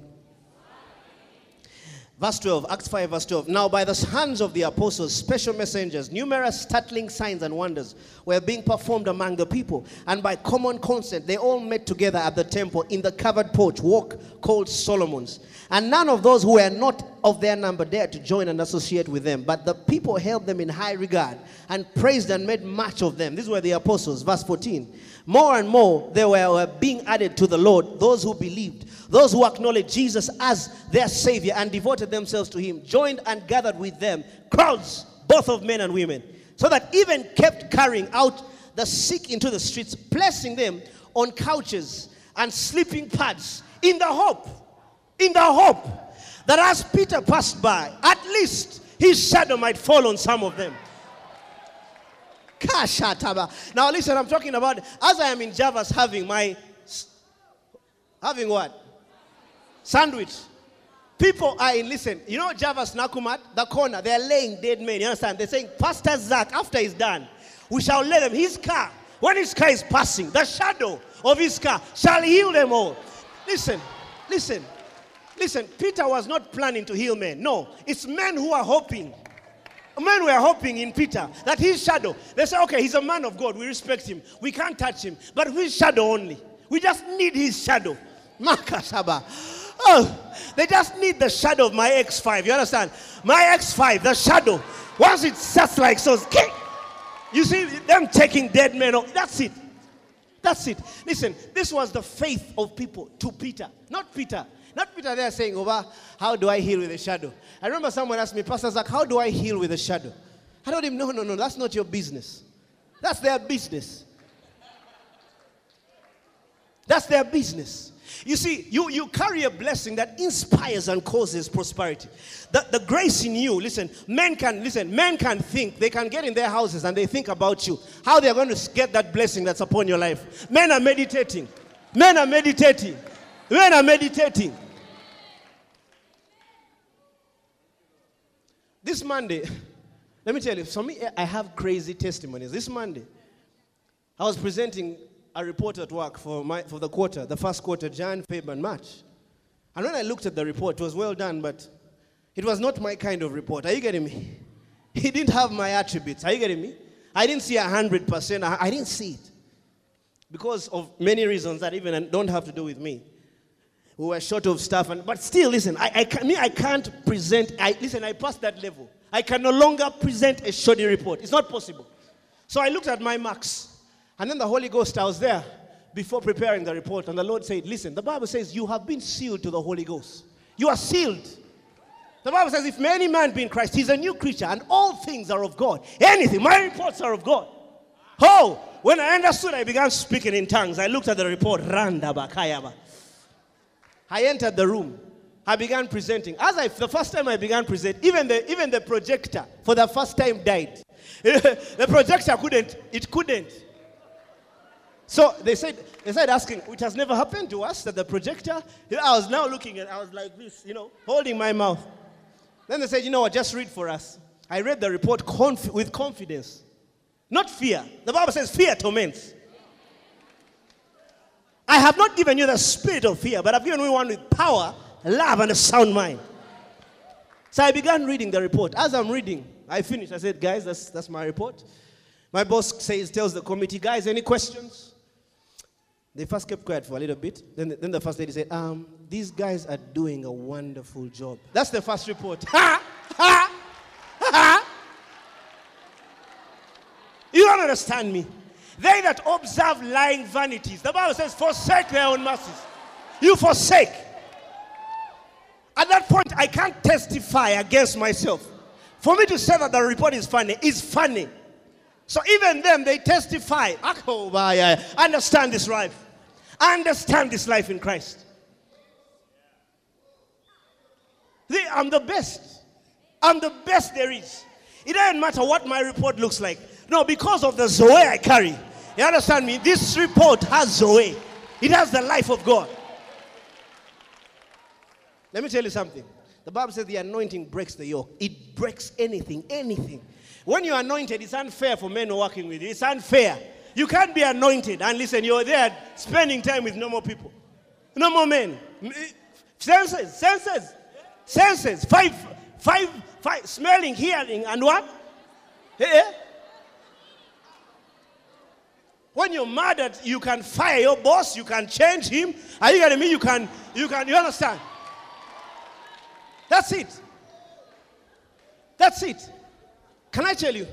Verse 12, Acts 5, verse 12. Now, by the hands of the apostles, special messengers, numerous startling signs and wonders were being performed among the people. And by common consent, they all met together at the temple in the covered porch walk called Solomon's. And none of those who were not of their number dared to join and associate with them. But the people held them in high regard and praised and made much of them. These were the apostles. Verse 14. More and more, they were being added to the Lord, those who believed. Those who acknowledged Jesus as their Savior and devoted themselves to Him joined and gathered with them crowds, both of men and women, so that even kept carrying out the sick into the streets, placing them on couches and sleeping pads in the hope, in the hope that as Peter passed by, at least his shadow might fall on some of them. Now listen, I'm talking about as I am in Javas having my having what? Sandwich. People are in, listen, you know Javas Nakumatt, the corner, they're laying dead men. You understand? They're saying, Pastor Zach, after he's done, we shall let them. his car When his car is passing, the shadow of his car shall heal them all. Listen, listen, listen. Peter was not planning to heal men. No, it's men who are hoping. Men were hoping in Peter that his shadow, they say, okay, he's a man of God. We respect him. We can't touch him. But his shadow only. We just need his shadow. Makasaba. Oh, they just need the shadow of my X5. You understand? My X5, the shadow. Once it sets like so, you see them taking dead men. Off. That's it. That's it. Listen, this was the faith of people to Peter, not Peter. Not Peter there saying, Over, how do I heal with a shadow? I remember someone asked me, Pastor Zach, how do I heal with a shadow? I told him, No, no, no, that's not your business. That's their business. That's their business. You see, you, you carry a blessing that inspires and causes prosperity. The, the grace in you, listen, men can, listen, men can think, they can get in their houses and they think about you, how they're going to get that blessing that's upon your life. Men are meditating. Men are meditating. Men are meditating. This Monday, let me tell you, for me, I have crazy testimonies. This Monday, I was presenting a report at work for, my, for the quarter, the first quarter, Jan, Feb, and March. And when I looked at the report, it was well done, but it was not my kind of report. Are you getting me? He didn't have my attributes. Are you getting me? I didn't see a hundred percent. I didn't see it because of many reasons that even don't have to do with me we were short of stuff. And, but still, listen, I, I, can, me, I can't present, I, listen, I passed that level. I can no longer present a shoddy report. It's not possible. So I looked at my marks. And then the Holy Ghost, I was there before preparing the report. And the Lord said, listen, the Bible says you have been sealed to the Holy Ghost. You are sealed. The Bible says, if any man be in Christ, he's a new creature, and all things are of God. Anything, my reports are of God. Oh, when I understood, I began speaking in tongues. I looked at the report. I entered the room. I began presenting. As I, the first time I began presenting, even the, even the projector for the first time died. the projector couldn't, it couldn't. So they said, they said asking, which has never happened to us, that the projector, I was now looking and I was like this, you know, holding my mouth. Then they said, you know what, just read for us. I read the report conf- with confidence, not fear. The Bible says fear torments. I have not given you the spirit of fear, but I've given you one with power, love, and a sound mind. So I began reading the report. As I'm reading, I finished. I said, guys, that's, that's my report. My boss says, tells the committee, guys, any questions? They first kept quiet for a little bit. Then, then the first lady said, um, these guys are doing a wonderful job. That's the first report. Ha! Ha! Ha! You don't understand me. They that observe lying vanities. The Bible says, forsake their own mercies. You forsake. At that point, I can't testify against myself. For me to say that the report is funny is funny. So even them, they testify. I understand this life. Understand this life in Christ. I'm the best. I'm the best there is. It doesn't matter what my report looks like. No, because of the Zoe I carry. You understand me? This report has Zoe, it has the life of God. Let me tell you something. The Bible says the anointing breaks the yoke, it breaks anything, anything. When you're anointed, it's unfair for men working with you. It's unfair. You can't be anointed and listen, you're there spending time with normal people. Normal men. Eh, senses, senses, senses. Five, five, five, smelling, hearing, and what? Hey, when you're mad at, you can fire your boss, you can change him. Are you getting me? You can, you can, you understand? That's it. That's it. Can I tell you?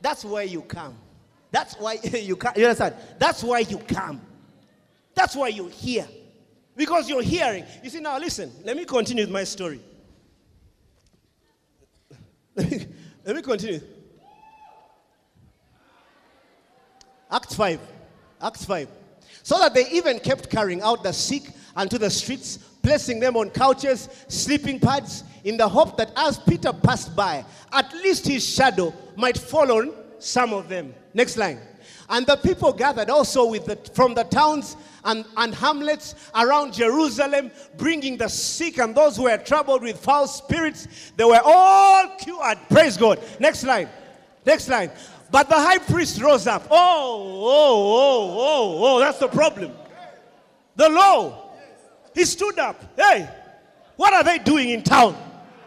That's where you come. That's why you come. You understand? That's why you come. That's why you hear. Because you're hearing. You see, now listen, let me continue with my story. Let me, let me continue. Acts 5. Acts 5. So that they even kept carrying out the sick unto the streets, placing them on couches, sleeping pads, in the hope that as Peter passed by, at least his shadow might fall on some of them. Next line. And the people gathered also with the, from the towns and, and hamlets around Jerusalem, bringing the sick and those who were troubled with foul spirits. They were all cured. Praise God. Next line. Next line. But the high priest rose up. Oh, oh, oh, oh, oh, that's the problem. The law. He stood up. Hey, what are they doing in town?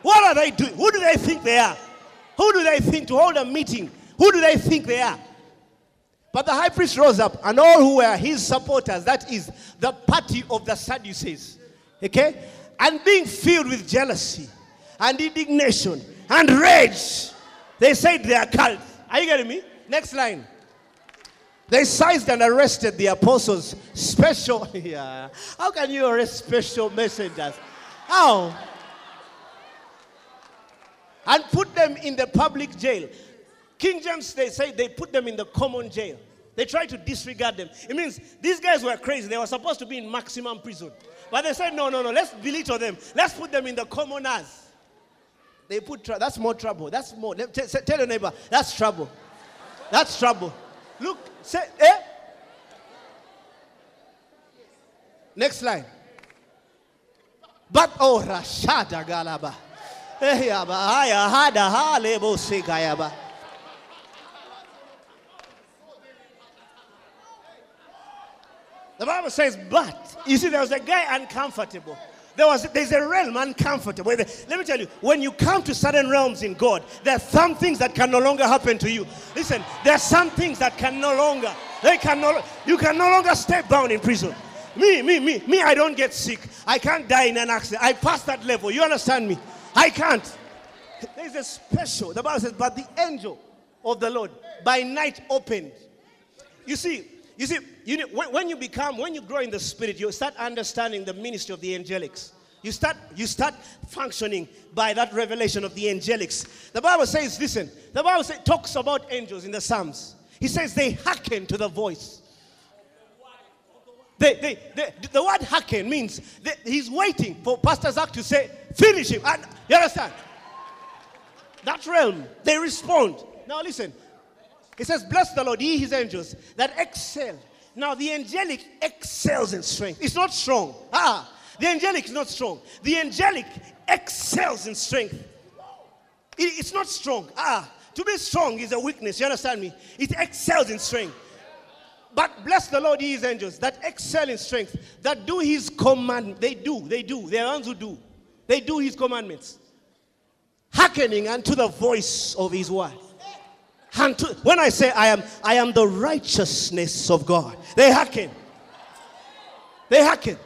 What are they doing? Who do they think they are? Who do they think to hold a meeting? Who do they think they are? But the high priest rose up, and all who were his supporters, that is the party of the Sadducees, okay, and being filled with jealousy and indignation and rage, they said they are cult. Are you getting me? Next line. They seized and arrested the apostles. Special. Yeah. How can you arrest special messengers? How? And put them in the public jail. King James, they say they put them in the common jail. They tried to disregard them. It means these guys were crazy. They were supposed to be in maximum prison. But they said, no, no, no, let's belittle them. Let's put them in the commoners. They put, that's more trouble. That's more. Let, t- tell your neighbor, that's trouble. That's trouble. Look, say, eh? Next line. But, oh, Rashada Galaba. Eh, hada, ha, lebo, sigayaba. The Bible says, but you see, there was a guy uncomfortable. There was there's a realm uncomfortable. Let me tell you, when you come to certain realms in God, there are some things that can no longer happen to you. Listen, there are some things that can no longer, they can no you can no longer stay bound in prison. Me, me, me, me, I don't get sick. I can't die in an accident. I pass that level. You understand me? I can't. There's a special, the Bible says, but the angel of the Lord by night opened. You see, you see, you know, when, when you become, when you grow in the spirit, you start understanding the ministry of the angelics. You start, you start functioning by that revelation of the angelics. The Bible says, listen, the Bible says, talks about angels in the Psalms. He says they hearken to the voice. They, they, they, the word hearken means he's waiting for Pastor Zach to say, finish him. And, you understand? That realm, they respond. Now listen, he says, Bless the Lord, ye his angels that excel. Now, the angelic excels in strength. It's not strong. Ah, the angelic is not strong. The angelic excels in strength. It, it's not strong. Ah, to be strong is a weakness. You understand me? It excels in strength. But bless the Lord, ye his angels that excel in strength, that do his command. They do, they do. They are ones who do. They do his commandments. Hearkening unto the voice of his word. And to, when I say I am, I am the righteousness of God, they hearken. They hearken.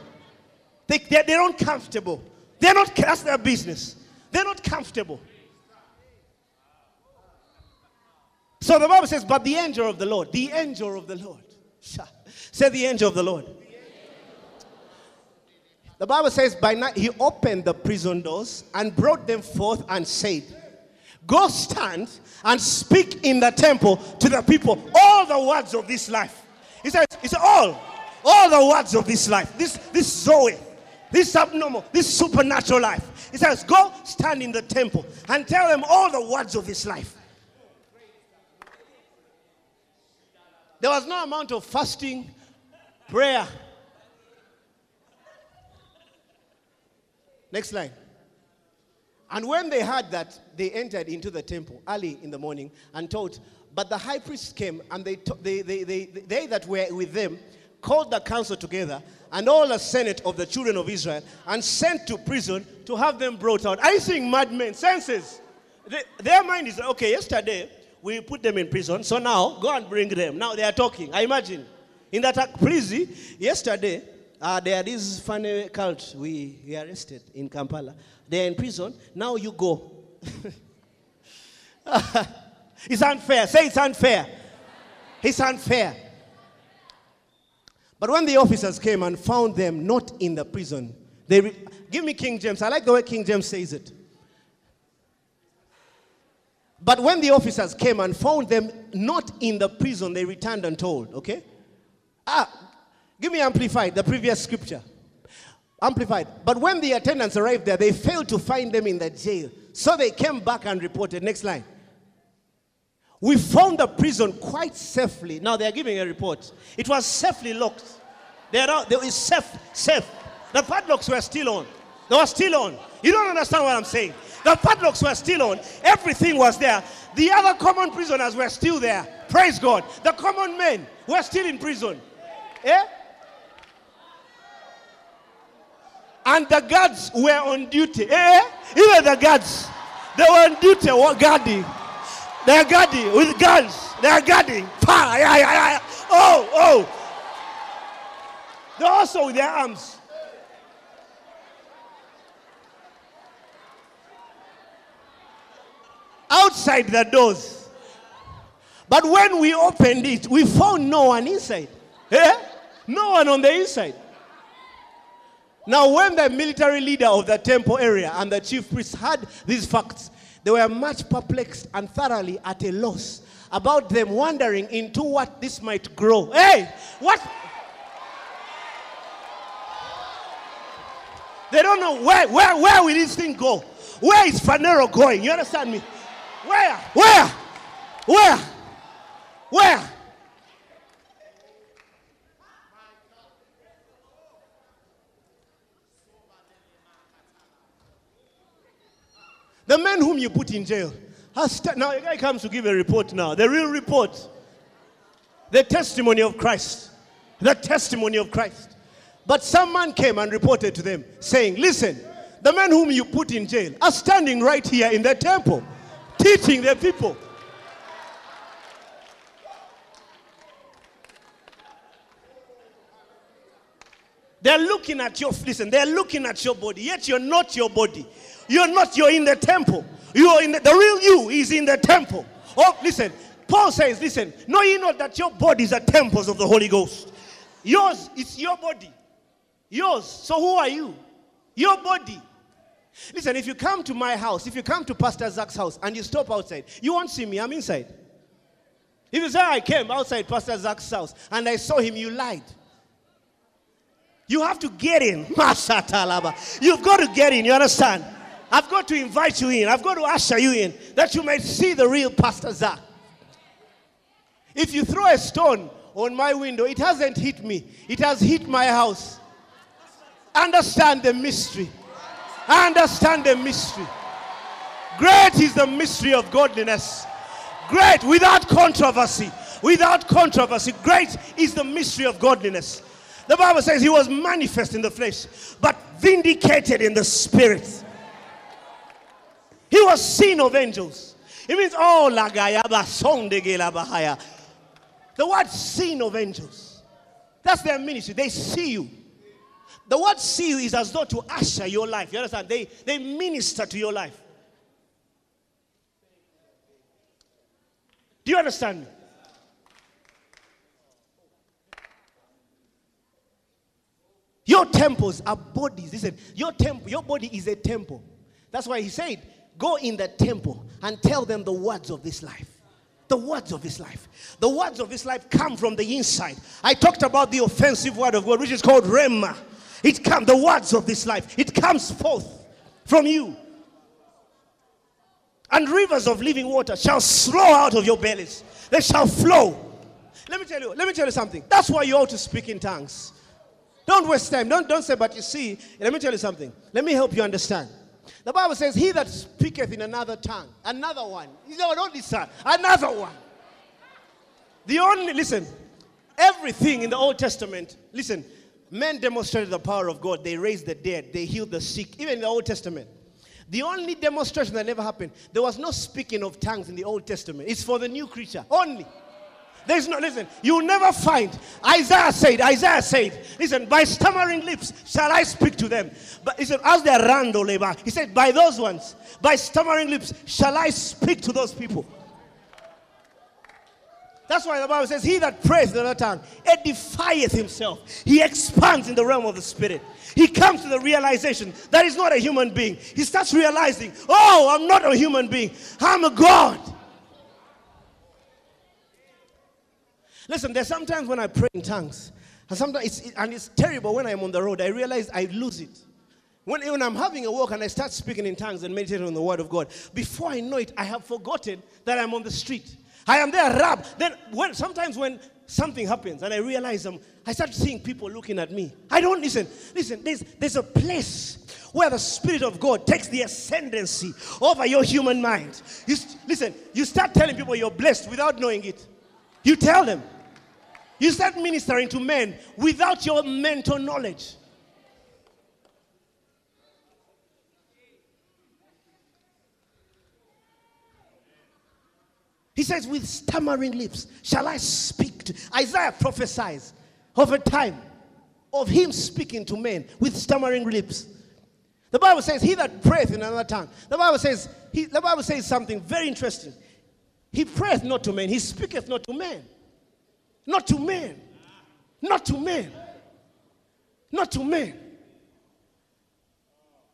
They, they're, they're uncomfortable. They're not, that's their business. They're not comfortable. So the Bible says, but the angel of the Lord, the angel of the Lord. Say the angel of the Lord. The Bible says, by night he opened the prison doors and brought them forth and said, Go stand and speak in the temple to the people all the words of this life. He says, said, all, all the words of this life, this, this Zoe, this abnormal, this supernatural life. He says, Go stand in the temple and tell them all the words of this life. There was no amount of fasting, prayer. Next line. And when they heard that, they entered into the temple early in the morning and taught. But the high priest came, and they, they, they, they, they that were with them called the council together and all the senate of the children of Israel and sent to prison to have them brought out. I think madmen, senses. They, their mind is okay, yesterday we put them in prison, so now go and bring them. Now they are talking. I imagine. In that, please, yesterday, uh, there are this funny cult we, we arrested in Kampala. They're in prison. Now you go. it's unfair. Say it's unfair. It's unfair. But when the officers came and found them not in the prison, they re- give me King James. I like the way King James says it. But when the officers came and found them not in the prison, they returned and told, okay? Ah, Give me amplified, the previous scripture. Amplified. But when the attendants arrived there, they failed to find them in the jail. So they came back and reported. Next line. We found the prison quite safely. Now they are giving a report. It was safely locked. They are there is safe, safe. The padlocks were still on. They were still on. You don't understand what I'm saying. The padlocks were still on. Everything was there. The other common prisoners were still there. Praise God. The common men were still in prison. Eh? And the guards were on duty. Eh? Even the guards, they were on duty, were guarding. They are guarding with guns. They are guarding. Pa. Oh, oh. They're also with their arms. Outside the doors. But when we opened it, we found no one inside. Eh? No one on the inside. Now, when the military leader of the temple area and the chief priests heard these facts, they were much perplexed and thoroughly at a loss about them wondering into what this might grow. Hey, what? They don't know where, where, where will this thing go? Where is Phaneroo going? You understand me? Where? Where? Where? Where? The man whom you put in jail has now a guy comes to give a report now, the real report, the testimony of Christ, the testimony of Christ. But some man came and reported to them, saying, "Listen, the man whom you put in jail are standing right here in the temple, teaching the people." They're looking at your listen, they're looking at your body, yet you're not your body. You're not, you're in the temple. You're in the, the real you is in the temple. Oh, listen, Paul says, listen, know you not that your bodies are temples of the Holy Ghost. Yours is your body. Yours. So who are you? Your body. Listen, if you come to my house, if you come to Pastor Zach's house and you stop outside, you won't see me. I'm inside. If you say I came outside Pastor Zach's house and I saw him, you lied. You have to get in. You've got to get in. You understand? I've got to invite you in. I've got to usher you in that you may see the real Pastor Zach. If you throw a stone on my window, it hasn't hit me, it has hit my house. Understand the mystery. Understand the mystery. Great is the mystery of godliness. Great, without controversy. Without controversy. Great is the mystery of godliness. The Bible says he was manifest in the flesh, but vindicated in the spirit. He was seen of angels. It means, oh, lagayaba bahaya. The word seen of angels. That's their ministry. They see you. The word see you is as though to usher your life. You understand? They, they minister to your life. Do you understand me? Your temples are bodies. Listen, your temple, your body is a temple. That's why he said, Go in the temple and tell them the words of this life. The words of this life. The words of this life come from the inside. I talked about the offensive word of God, which is called Rhema. It comes, the words of this life. It comes forth from you. And rivers of living water shall flow out of your bellies. They shall flow. Let me tell you, let me tell you something. That's why you ought to speak in tongues. Don't waste time. Don't, don't say, but you see, let me tell you something. Let me help you understand. The Bible says, He that speaketh in another tongue, another one. He's not only son, another one. The only, listen, everything in the Old Testament, listen, men demonstrated the power of God. They raised the dead, they healed the sick, even in the Old Testament. The only demonstration that never happened, there was no speaking of tongues in the Old Testament. It's for the new creature only. There's no, listen, you'll never find. Isaiah said, Isaiah said, listen, by stammering lips shall I speak to them. But he said, as they rando labor, he said, by those ones, by stammering lips shall I speak to those people. That's why the Bible says, He that prays in another tongue edifieth himself. He expands in the realm of the spirit. He comes to the realization that he's not a human being. He starts realizing, Oh, I'm not a human being, I'm a God. Listen, there's sometimes when I pray in tongues, and sometimes it's, and it's terrible when I'm on the road. I realize I lose it. When, I'm having a walk and I start speaking in tongues and meditating on the word of God, before I know it, I have forgotten that I'm on the street. I am there, rab. Then when sometimes when something happens and I realize um, I start seeing people looking at me. I don't listen. Listen, there's there's a place where the Spirit of God takes the ascendancy over your human mind. You, listen, you start telling people you're blessed without knowing it. You tell them. You start ministering to men without your mental knowledge. He says, with stammering lips shall I speak to. Isaiah prophesies of a time of him speaking to men with stammering lips. The Bible says, He that prayeth in another tongue. The Bible says, he, the Bible says something very interesting. He prayeth not to men, he speaketh not to men. Not to men. Not to men. Not to men.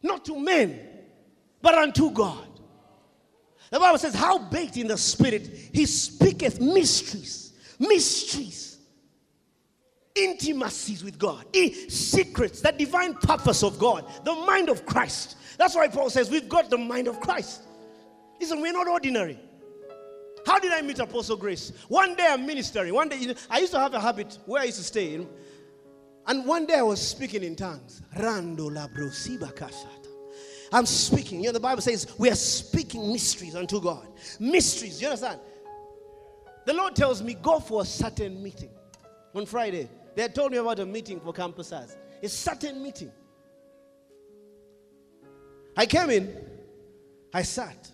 Not to men, but unto God. The Bible says, How baked in the spirit, he speaketh mysteries. Mysteries. Intimacies with God. Secrets, the divine purpose of God, the mind of Christ. That's why Paul says, We've got the mind of Christ. Listen, we're not ordinary. How did I meet Apostle Grace? One day I'm ministering. One day, I used to have a habit where I used to stay. In, and one day I was speaking in tongues. Rando kasata. I'm speaking. You know, the Bible says we are speaking mysteries unto God. Mysteries. You understand? The Lord tells me, go for a certain meeting. On Friday, they had told me about a meeting for campuses. A certain meeting. I came in, I sat.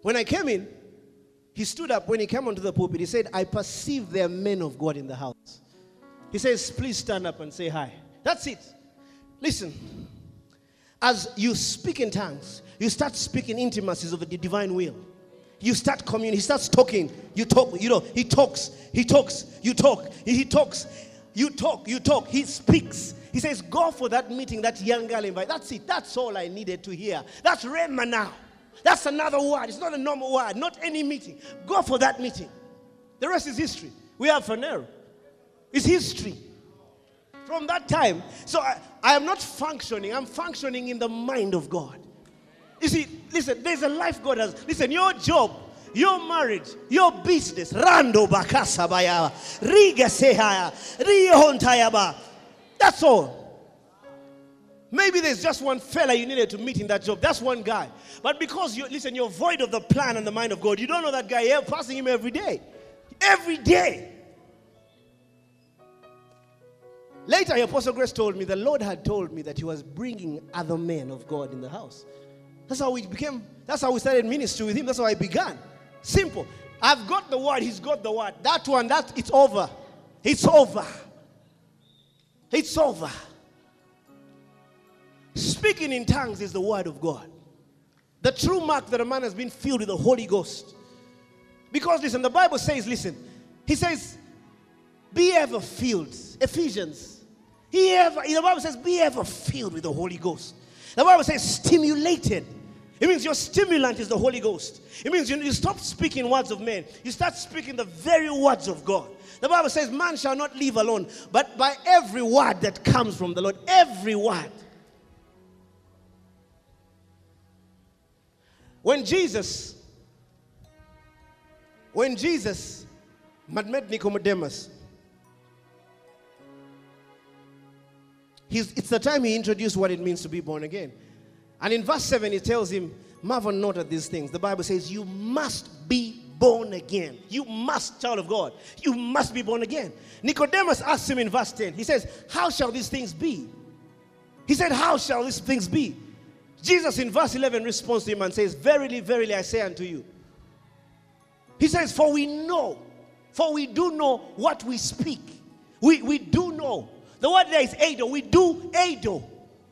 When I came in, he stood up when he came onto the pulpit. He said, I perceive there are men of God in the house. He says, Please stand up and say hi. That's it. Listen, as you speak in tongues, you start speaking intimacies of the divine will. You start communing. He starts talking. You talk. You know, he talks. He talks. You talk. He, talks. You talk. You talk. He speaks. He says, Go for that meeting that young girl invited. That's it. That's all I needed to hear. That's Rhema now. That's another word. It's not a normal word, not any meeting. Go for that meeting. The rest is history. We have Phaneroo. It's history. From that time. So I, I am not functioning, I'm functioning in the mind of God. You see, listen, there's a life God has. Listen, your job, your marriage, your business, Rando Bakasa Baya, Riga Sehaya, Rio That's all. Maybe there's just one fella you needed to meet in that job. That's one guy. But because you listen, you're void of the plan and the mind of God, you don't know that guy. You're passing him every day. Every day. Later, Apostle Grace told me the Lord had told me that He was bringing other men of God in the house. That's how we became, that's how we started ministry with Him. That's how I began. Simple. I've got the word, He's got the word. That one, that it's over. It's over. It's over. Speaking in tongues is the word of God. The true mark that a man has been filled with the Holy Ghost. Because listen, the Bible says, listen, he says, be ever filled. Ephesians. He ever, the Bible says, be ever filled with the Holy Ghost. The Bible says, stimulated. It means your stimulant is the Holy Ghost. It means you, you stop speaking words of men, you start speaking the very words of God. The Bible says, man shall not live alone, but by every word that comes from the Lord. Every word. When Jesus, when Jesus met Nicodemus, it's the time he introduced what it means to be born again. And in verse 7, he tells him, Marvel not at these things. The Bible says, You must be born again. You must, child of God, you must be born again. Nicodemus asks him in verse 10, he says, How shall these things be? He said, How shall these things be? Jesus in verse 11 responds to him and says, Verily, verily, I say unto you. He says, For we know, for we do know what we speak. We, we do know. The word there is ado. We do ado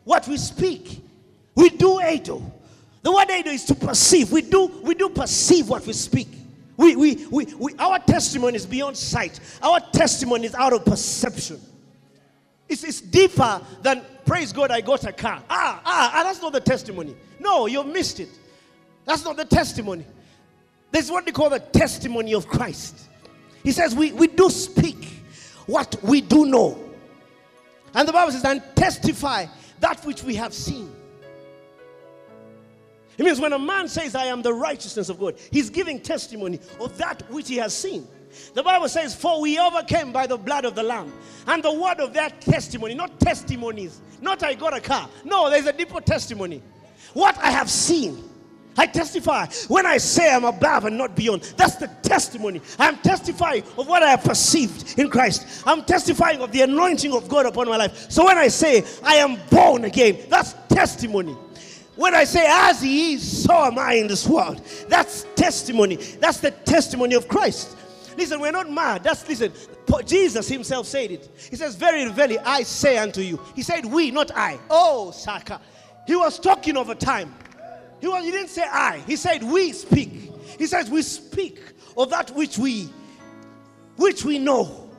what we speak. We do ado. The word ado is to perceive. We do, we do perceive what we speak. We, we, we, we, our testimony is beyond sight. Our testimony is out of perception. It's, it's deeper than praise God, I got a car. Ah, ah, ah, that's not the testimony. No, you've missed it. That's not the testimony. There's what they call the testimony of Christ. He says, We, we do speak what we do know. And the Bible says, and testify that which we have seen. It means when a man says, I am the righteousness of God, he's giving testimony of that which he has seen. The Bible says, For we overcame by the blood of the Lamb and the word of that testimony, not testimonies, not I got a car. No, there's a deeper testimony. What I have seen. I testify when I say I'm above and not beyond. That's the testimony. I'm testifying of what I have perceived in Christ. I'm testifying of the anointing of God upon my life. So when I say I am born again, that's testimony. When I say as he is, so am I in this world. That's testimony. That's the testimony of Christ. Listen, we're not mad. That's listen. Jesus himself said it. He says, Very, very, I say unto you. He said, We, not I. Oh, Saka. He was talking of a time. He, was, he didn't say I. He said, We speak. He says, We speak of that which we which we know,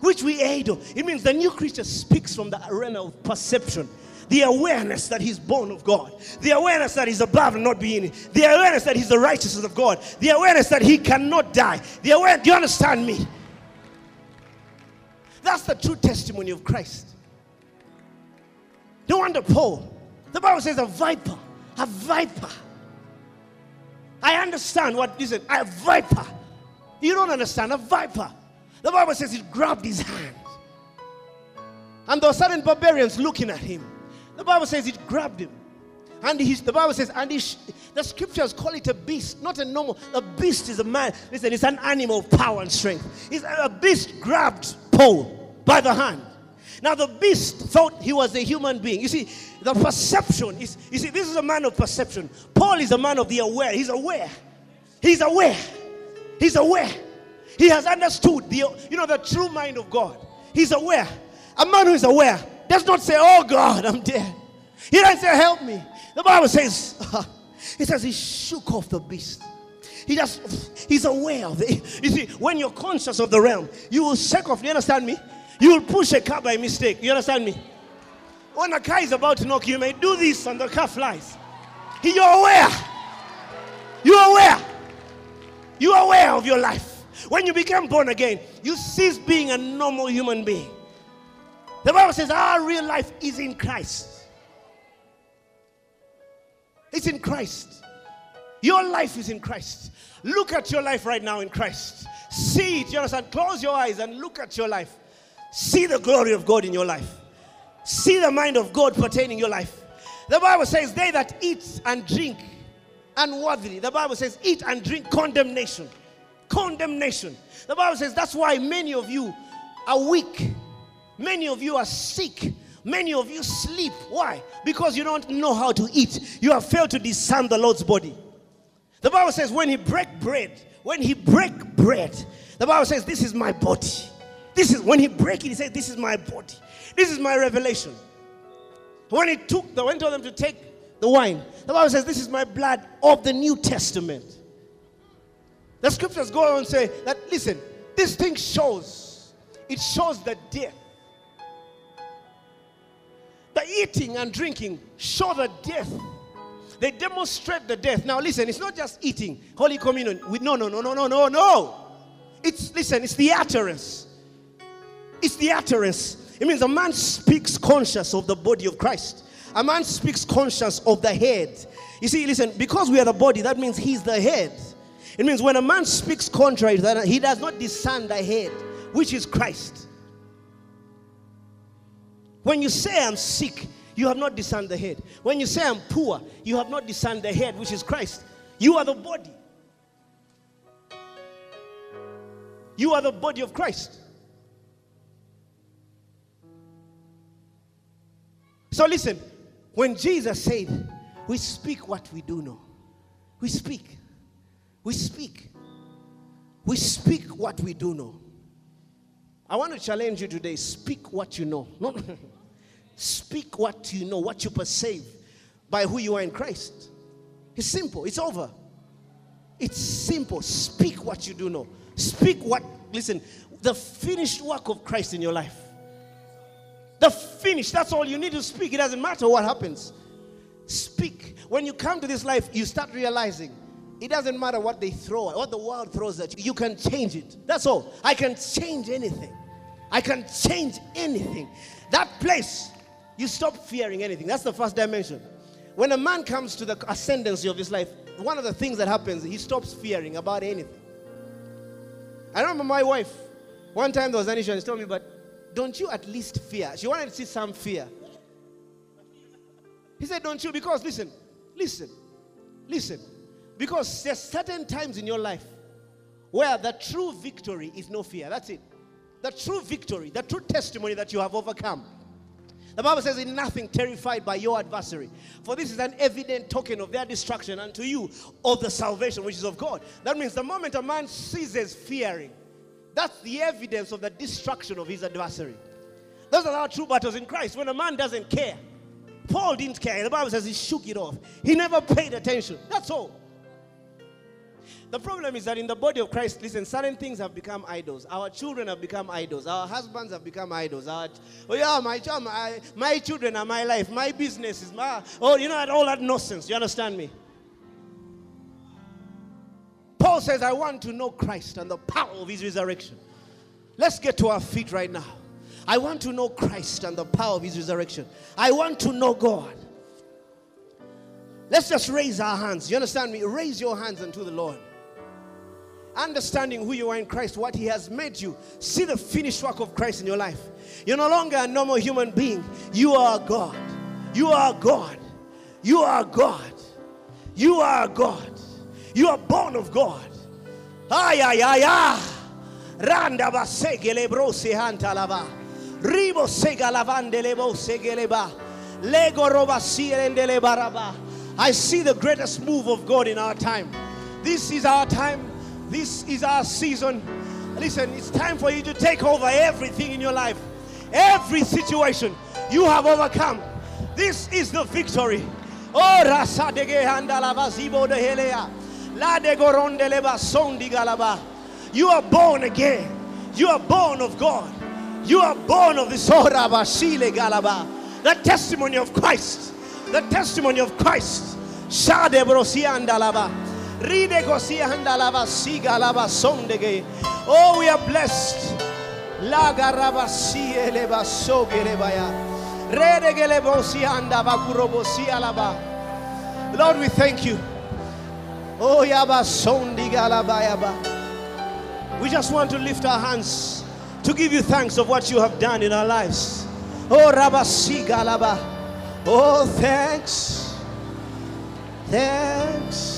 which we aid. It means the new creature speaks from the arena of perception the awareness that he's born of God, the awareness that he's above and not being, the awareness that he's the righteousness of God, the awareness that he cannot die. The awareness, do you understand me? That's the true testimony of Christ. No wonder Paul, the Bible says a viper, a viper. I understand what, listen, a viper. You don't understand, a viper. The Bible says it grabbed his hand. And there were barbarians looking at him. The Bible says it grabbed him. And he's, the Bible says, and he, the scriptures call it a beast, not a normal. A beast is a man. Listen, it's an animal of power and strength. It's a beast grabbed Paul by the hand. Now the beast thought he was a human being. You see, the perception is. You see, this is a man of perception. Paul is a man of the aware. He's aware. He's aware. He's aware. He has understood the, you know, the true mind of God. He's aware. A man who is aware does not say, Oh God, I'm dead. He doesn't say, Help me. The Bible says, He says he shook off the beast. He just, he's aware of it. You see, when you're conscious of the realm, you will shake off. You understand me? You will push a car by mistake. You understand me? When a car is about to knock you, you may do this and the car flies. You're aware. You're aware. You're aware of your life. When you become born again, you cease being a normal human being. The Bible says our real life is in Christ. It's in Christ. Your life is in Christ. Look at your life right now in Christ. See it. You understand? Close your eyes and look at your life. See the glory of God in your life. See the mind of God pertaining your life. The Bible says, They that eat and drink unworthily. The Bible says, Eat and drink condemnation. Condemnation. The Bible says, That's why many of you are weak Many of you are sick. Many of you sleep. Why? Because you don't know how to eat. You have failed to discern the Lord's body. The Bible says, when he break bread, when he break bread, the Bible says, this is my body. This is when he break it, he says, this is my body. This is my revelation. When he took the, when told them to take the wine, the Bible says, this is my blood of the New Testament. The scriptures go on and say that, listen, this thing shows, it shows the death the eating and drinking show the death. They demonstrate the death. Now, listen, it's not just eating Holy Communion. With, no, no, no, no, no, no, no. It's, listen, it's the utterance. It's the utterance. It means a man speaks conscious of the body of Christ. A man speaks conscious of the head. You see, listen, because we are the body, that means he's the head. It means when a man speaks contrary to that, he does not discern the head, which is Christ. When you say I'm sick, you have not discerned the head. When you say I'm poor, you have not discerned the head, which is Christ. You are the body. You are the body of Christ. So listen, when Jesus said, We speak what we do know, we speak. We speak. We speak what we do know. I want to challenge you today speak what you know. Speak what you know, what you perceive by who you are in Christ. It's simple, it's over. It's simple. Speak what you do know. Speak what, listen, the finished work of Christ in your life. The finish, that's all you need to speak. It doesn't matter what happens. Speak. When you come to this life, you start realizing it doesn't matter what they throw, what the world throws at you. You can change it. That's all. I can change anything. I can change anything. That place you stop fearing anything. That's the first dimension. When a man comes to the ascendancy of his life, one of the things that happens, he stops fearing about anything. I remember my wife, one time there was an issue, and she told me, But don't you at least fear? She wanted to see some fear. He said, Don't you? Because listen, listen, listen. Because there's certain times in your life where the true victory is no fear. That's it. The true victory, the true testimony that you have overcome. The Bible says, In nothing terrified by your adversary. For this is an evident token of their destruction unto you of the salvation which is of God. That means the moment a man ceases fearing, that's the evidence of the destruction of his adversary. Those are our true battles in Christ. When a man doesn't care, Paul didn't care. The Bible says he shook it off. He never paid attention. That's all. The problem is that in the body of Christ, listen, certain things have become idols. Our children have become idols. Our husbands have become idols. Our, oh yeah, my, my, my children are my life. My business is my, oh, you know, all that nonsense. You understand me? Paul says, I want to know Christ and the power of his resurrection. Let's get to our feet right now. I want to know Christ and the power of his resurrection. I want to know God. Let's just raise our hands. You understand me? Raise your hands unto the Lord understanding who you are in Christ, what He has made you. See the finished work of Christ in your life. You're no longer a normal human being. You are God. You are God. You are God. You are God. You are born of God. Ay, ay, ay, ay. Randa basegele brose hantalava. Ribo sega lavande lebo segeleba. Lego roba sielendele baraba. I see the greatest move of God in our time. This is our time this is our season. Listen, it's time for you to take over everything in your life. Every situation you have overcome. This is the victory. Oh, rasa de handalava zibo de helea. La de goronde leba sondi galaba. You are born again. You are born of God. You are born of the Sora Basile Galaba. The testimony of Christ. The testimony of Christ. Shade brosiandalaba. Oh, we are blessed. Laga Raba si elba sogelebaya. Redegelebosia andabakurobo si alabab. Lord, we thank you. Oh, yaba sondi galabayaba. We just want to lift our hands to give you thanks of what you have done in our lives. Oh, rabasi galaba. Oh, thanks. Thanks.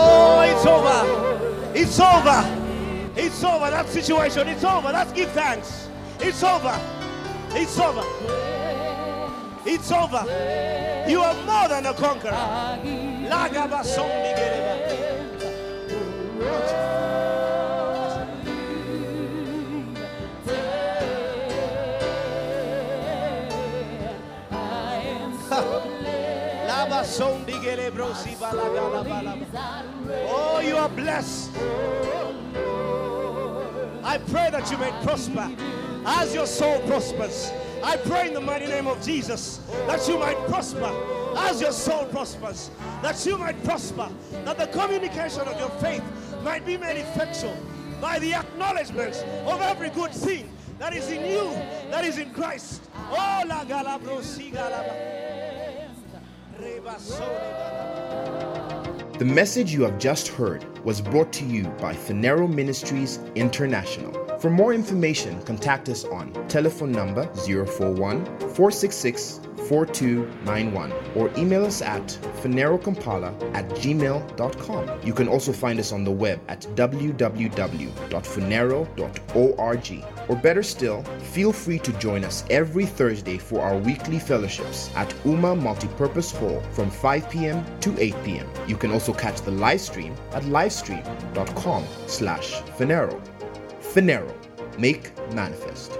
Oh, it's over. It's over. It's over. That situation, it's over. Let's give thanks. It's over. It's over. It's over. You are more than a conqueror. Oh, you are blessed. I pray that you may prosper as your soul prospers. I pray in the mighty name of Jesus that you might prosper as your soul prospers. That you might prosper. That the communication of your faith might be made effectual by the acknowledgement of every good thing that is in you, that is in Christ. Oh, la galabro, si. The message you have just heard was brought to you by Phaneroo Ministries International. For more information, contact us on telephone number 041 466 4291 or email us at phanerokampala at gmail.com. You can also find us on the web at www.phaneroo.org. Or better still, feel free to join us every Thursday for our weekly fellowships at UMA Multipurpose Hall from 5 p.m. to 8 p.m. You can also catch the live stream at livestream.com slash Phanero. Phaneroo, make manifest.